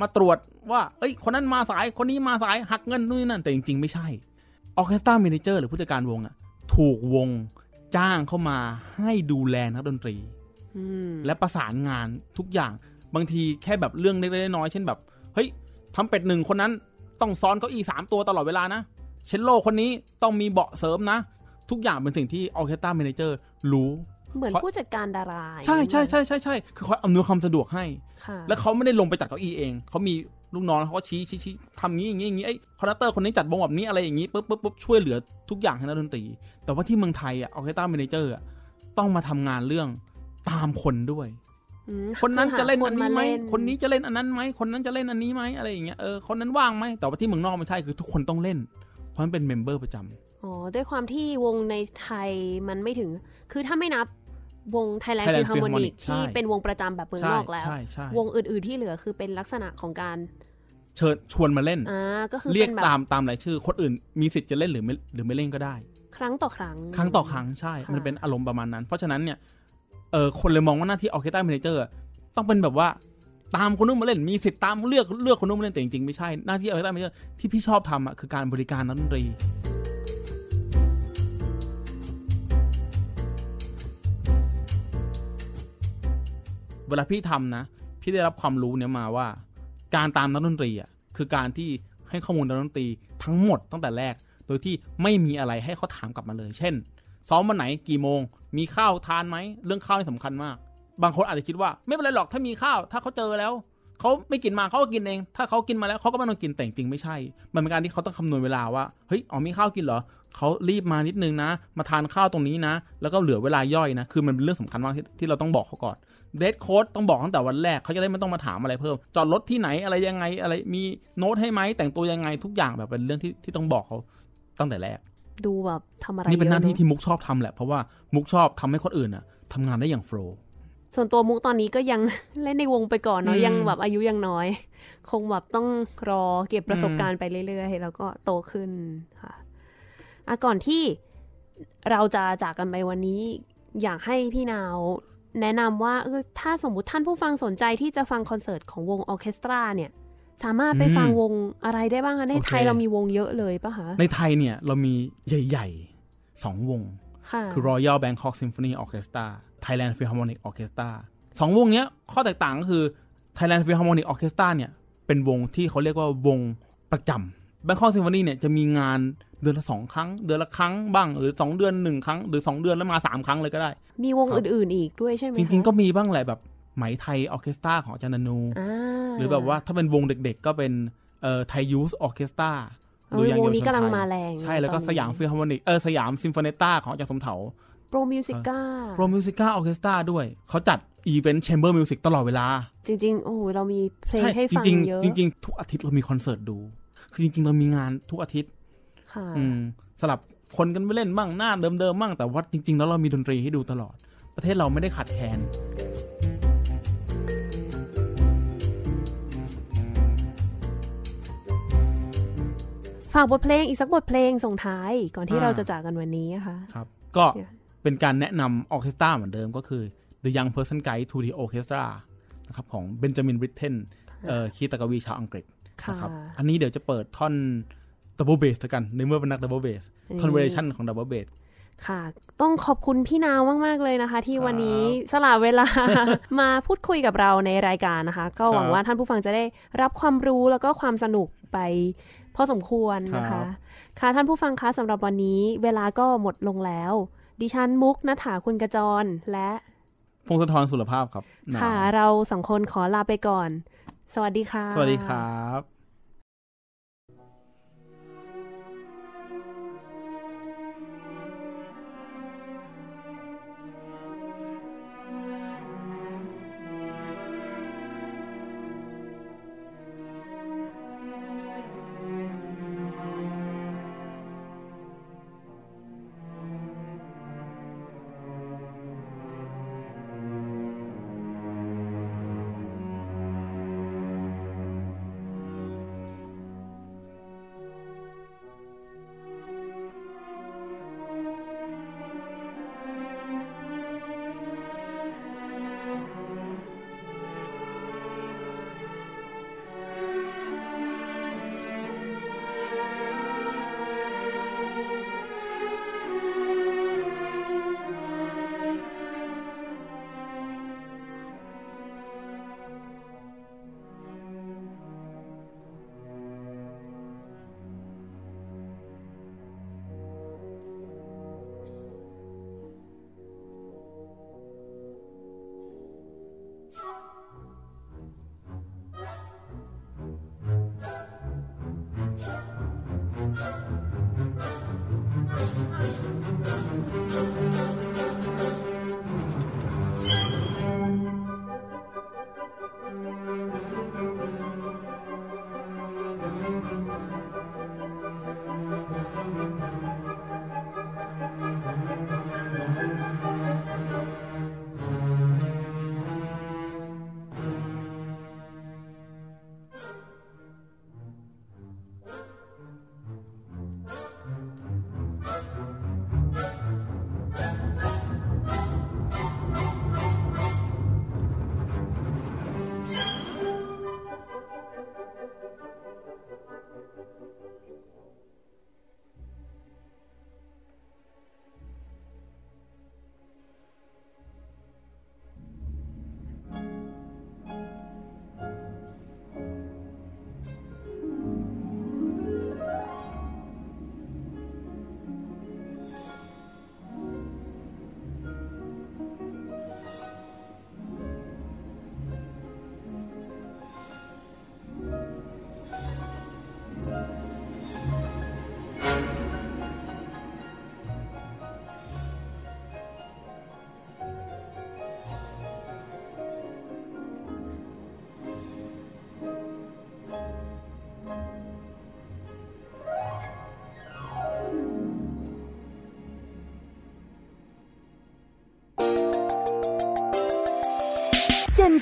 C: มาตรวจว่า เอ้ย คนนั้นมาสาย คนนี้มาสาย หักเงินนู่นนนั่น แต่จริง ๆ ไม่ใช่ ออเคสตราเมนเจอร์หรือผู้จัดการวงอะถูกวงจ้างเข้ามาให้ดูแลนักดนตรี
B: อืม
C: และประสานงานทุกอย่างบางทีแค่แบบเรื่องเล็กๆน้อยๆเช่นแบบ เฮ้ยทรัมเป็ตหนึ่งคนนั้นต้องซ้อนเก้าอี้สามตัวตลอดเวลานะเชลโลคนนี้ต้องมีเบาะเสริมนะ ทุกอย่างเป็นสิ่งที่ orchestra manager รู้เห
B: มือน
C: เพราะ
B: ผู้จัดการดารา
C: ใช่ใช่ใช่ใช่ใช่คือเขาอำนวยความสะดวกให้
B: ค่ะ
C: แล้วเขาไม่ได้ลงไปจัดเก้าอี้เอง เขามีลูกน้องเขาก็ชี้ชี้ชี้ทำงี้อย่างงี้อย่างงี้ไอ้ conductor คนนี้จัดวงแบบนี้อะไรอย่างงี้ปุ๊บปุ๊บปุ๊บช่วยเหลือทุกอย่างให้นักดนตรี แต่ว่าที่เมืองไทยอะ orchestra manager ต้องมาทำงานเรื่อง ตามคนด้วย
B: อืม
C: คนนั้น
B: อหา
C: จะเล่นอันนี้ไหมา
B: เล่
C: คนนี้จะเล่นอันนั้นไหมคนนั้นจะเล่นอันนี้ไหมอะไรอย่างเงี้ยเออคนนั้นว่างไหมแต่ว่าที่เมืองนอกไม่ใช่คือทุกคนต้องเล่น เพราะมันเป็น member ประจำ
B: อ๋อด้วยความที่วงในไทยมันไม่ถึง คือถ้าไม่นับวง Thailand
C: Thailand
B: Philharmonic
C: Philharmonic
B: ที่
C: ใช่
B: เป็นวงประจำแบบเมือง
C: ใช่
B: นอกแล้ว
C: ใช่ใช่
B: วงอื่น ๆที่เหลือคือเป็นลักษณะของการ
C: เชิญชวนมาเล่น
B: อ่าก็คือ
C: เรียก
B: เป็นแบบ
C: ตามตามรายชื่อ คนอื่นมีสิทธิ์จะเล่นหรือไม่หรือไม่เล่นก็ได้
B: ครั้งต่อครั้ง
C: ครั้งต่อครั้งใช่
B: ค่ะ
C: มันเป็นอารมณ์ประมาณนั้น เพราะฉะนั้นเนี่ย เออคนเลยมองว่าหน้าที่ orchestra manager ต้องเป็นแบบว่าตามคนนู้นมาเล่นมีสิทธิ์ตามเลือกเลือกคนนู้นมาเล่นแต่จริงๆไม่ใช่หน้าที่ orchestra manager ที่พี่ชอบทำอะคือการบริการนักดนตรีเวลาพี่ทำนะ พี่ได้รับความรู้เนี่ยมาว่า การตามนักดนตรีอะคือการที่ให้ข้อมูลนักดนตรีทั้งหมดตั้งแต่แรก โดยที่ไม่มีอะไรให้เขาถามกลับมาเลย เช่น ซ้อมวันไหนกี่โมง มีข้าวทานไหมเรื่องข้าวนี่สำคัญมาก บางคนอาจจะคิดว่าไม่เป็นไรหรอกถ้ามีข้าว ถ้าเขาเจอแล้วเขาไม่กินมาเขาก็กินเอง ถ้าเขากินมาแล้วเขาก็ไม่ต้องกินแต่จริงไม่ใช่ มันเป็นการที่เขาต้องคำนวณเวลาว่าเฮ้ยอ๋อมีข้าวกินเหรอเขารีบมานิดนึงนะ มาทานข้าวตรงนี้นะ แล้วก็เหลือเวลาย่อยนะ คือมันเป็นเรื่องสำคัญมากที่ที่เราต้องบอกเขาก่อนเดทโค้ดต้องบอกตั้งแต่วันแรกเขาจะได้ไม่ต้องมาถามอะไรเพิ่ม จอดรถที่ไหนอะไรยังไงอะไรมีโน้ตให้ไหมแต่งตัวยังไงทุกอย่างแบบเป็นเรื่องที่ที่ต้องบอกเขาตั้งแต่แรก
B: ดูแบบทำอะไร
C: นี่เป็นหน้าที่
B: ยอะ
C: ที่มุกชอบทำแหละ เพราะว่ามุกชอบทำให้คนอื่นอะทำงานได้อย่างโฟล์
B: ส่วนตัวมุกตอนนี้ก็ยังเล่นในวงไปก่อนเนาะ
C: อืม
B: ยังแบบอายุยังน้อย คงแบบต้องรอเก็บประสบการณ์ไปเรื่อยๆแล้วก็โตขึ้นค่ะอะก่อนที่เราจะจากกันไปวันนี้ อยากให้พี่นาวแนะนำว่าเออถ้าสมมุติท่านผู้ฟังสนใจที่จะฟังคอนเสิร์ตของวงออร์เคสตราเนี่ย สามารถไปฟังวงอะไรได้บ้างคะในไทยเรามีวงเยอะเลยปะคะ
C: ในไทยเนี่ยเรามีใหญ่ๆสองวง
B: ค่ะ
C: คือ Royal Bangkok Symphony Orchestra Thailand Philharmonic Orchestra สองวงเนี้ยข้อแตกต่างก็คือ Thailand Philharmonic Orchestra เนี่ยเป็นวงที่เขาเรียกว่าวงประจำ Bangkok Symphony เนี่ยจะมีงานเดือนละสองครั้ง เดือนละครั้งบ้าง หรือ 2 เดือนหนึ่งครั้ง หรือ 2 เดือนแล้วมา 3 ครั้งเลยก็ได้
B: มีวง
C: ครับ
B: อื่นๆอีกด้วยใช่ไหม
C: จริงๆ
B: คะ
C: ก็มีบ้างแหละแบบ ไหมไทยออร์เคสตราของอาจารย์นานู
B: อ่า
C: หรือแบบว่าถ้าเป็นวงเด็กๆ ก็เป็นเอ่อ Thai Youth Orchestra เอ
B: อวงนี้กำลังมาแรง
C: ใช่แล้วก็
B: ตอนนี้
C: Siam Philharmonic เออ Siam Sinfonietta ของอาจารย์สมเถา Pro Musica Pro Musica Orchestra ด้วย เขาจัด event chamber music ตลอดเวลา
B: จริง ๆ โอ้โหเรามีเพลง
C: ใช่
B: ให้
C: จ
B: ฟัง
C: ริง
B: เยอะ
C: ๆจริง ๆ ทุกอาทิตย์เรามีคอนเสิร์ตดู คือจริง ๆ เรามีงานทุกอาทิตย์
B: ค่ะ
C: อืมสลับคนกันไปเล่นบ้างหน้าเดิมๆบ้างแต่ว่าจริง ๆ แล้วเรามีดนตรีให้ดูตลอด ประเทศเราไม่ได้ขาดแคลน
B: ฝากบทเพลงอีกสักบทเพลงส่งท้ายก่อนที่
C: อ่า
B: เราจะจากกันวันนี้นะคะ
C: ครับ ก็
B: เนี่ย
C: เป็นการแนะนำออร์เคสตราเหมือนเดิมก็คือ The Young Person Guide to the Orchestra นะครับของ Benjamin Britten เอ่อคีตกวีชาวอังกฤษ
B: ค่ะ
C: นะครับอันนี้เดี๋ยวจะเปิดท่อน double bass กัน ในเมื่อเป็นนัก double bass ท่อนเวอร์ชันของ double bass
B: ค่ะ ต้องขอบคุณพี่นาวมาก ๆ เลยนะคะ ที่
C: ครับ
B: วันนี้สละเวลามาพูดคุยกับเราในรายการนะคะ ก็หวัง
C: ครับ
B: ว่าท่านผู้ฟังจะได้รับความรู้แล้วก็ความสนุกไป พอสมควรนะ
C: ครั
B: คะ
C: บ
B: ค่ะท่านผู้ฟังคะสำหรับวันนี้เวลาก็หมดลงแล้ว ดิฉันมุกนัฐาคุณกระจรและ
C: พงศธรสุรภาพครับหนาว
B: ค่ะ เราสองคนขอลาไปก่อน สวัสดีค่ะ
C: สวัสดีครับ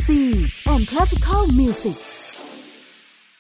A: And Classical Music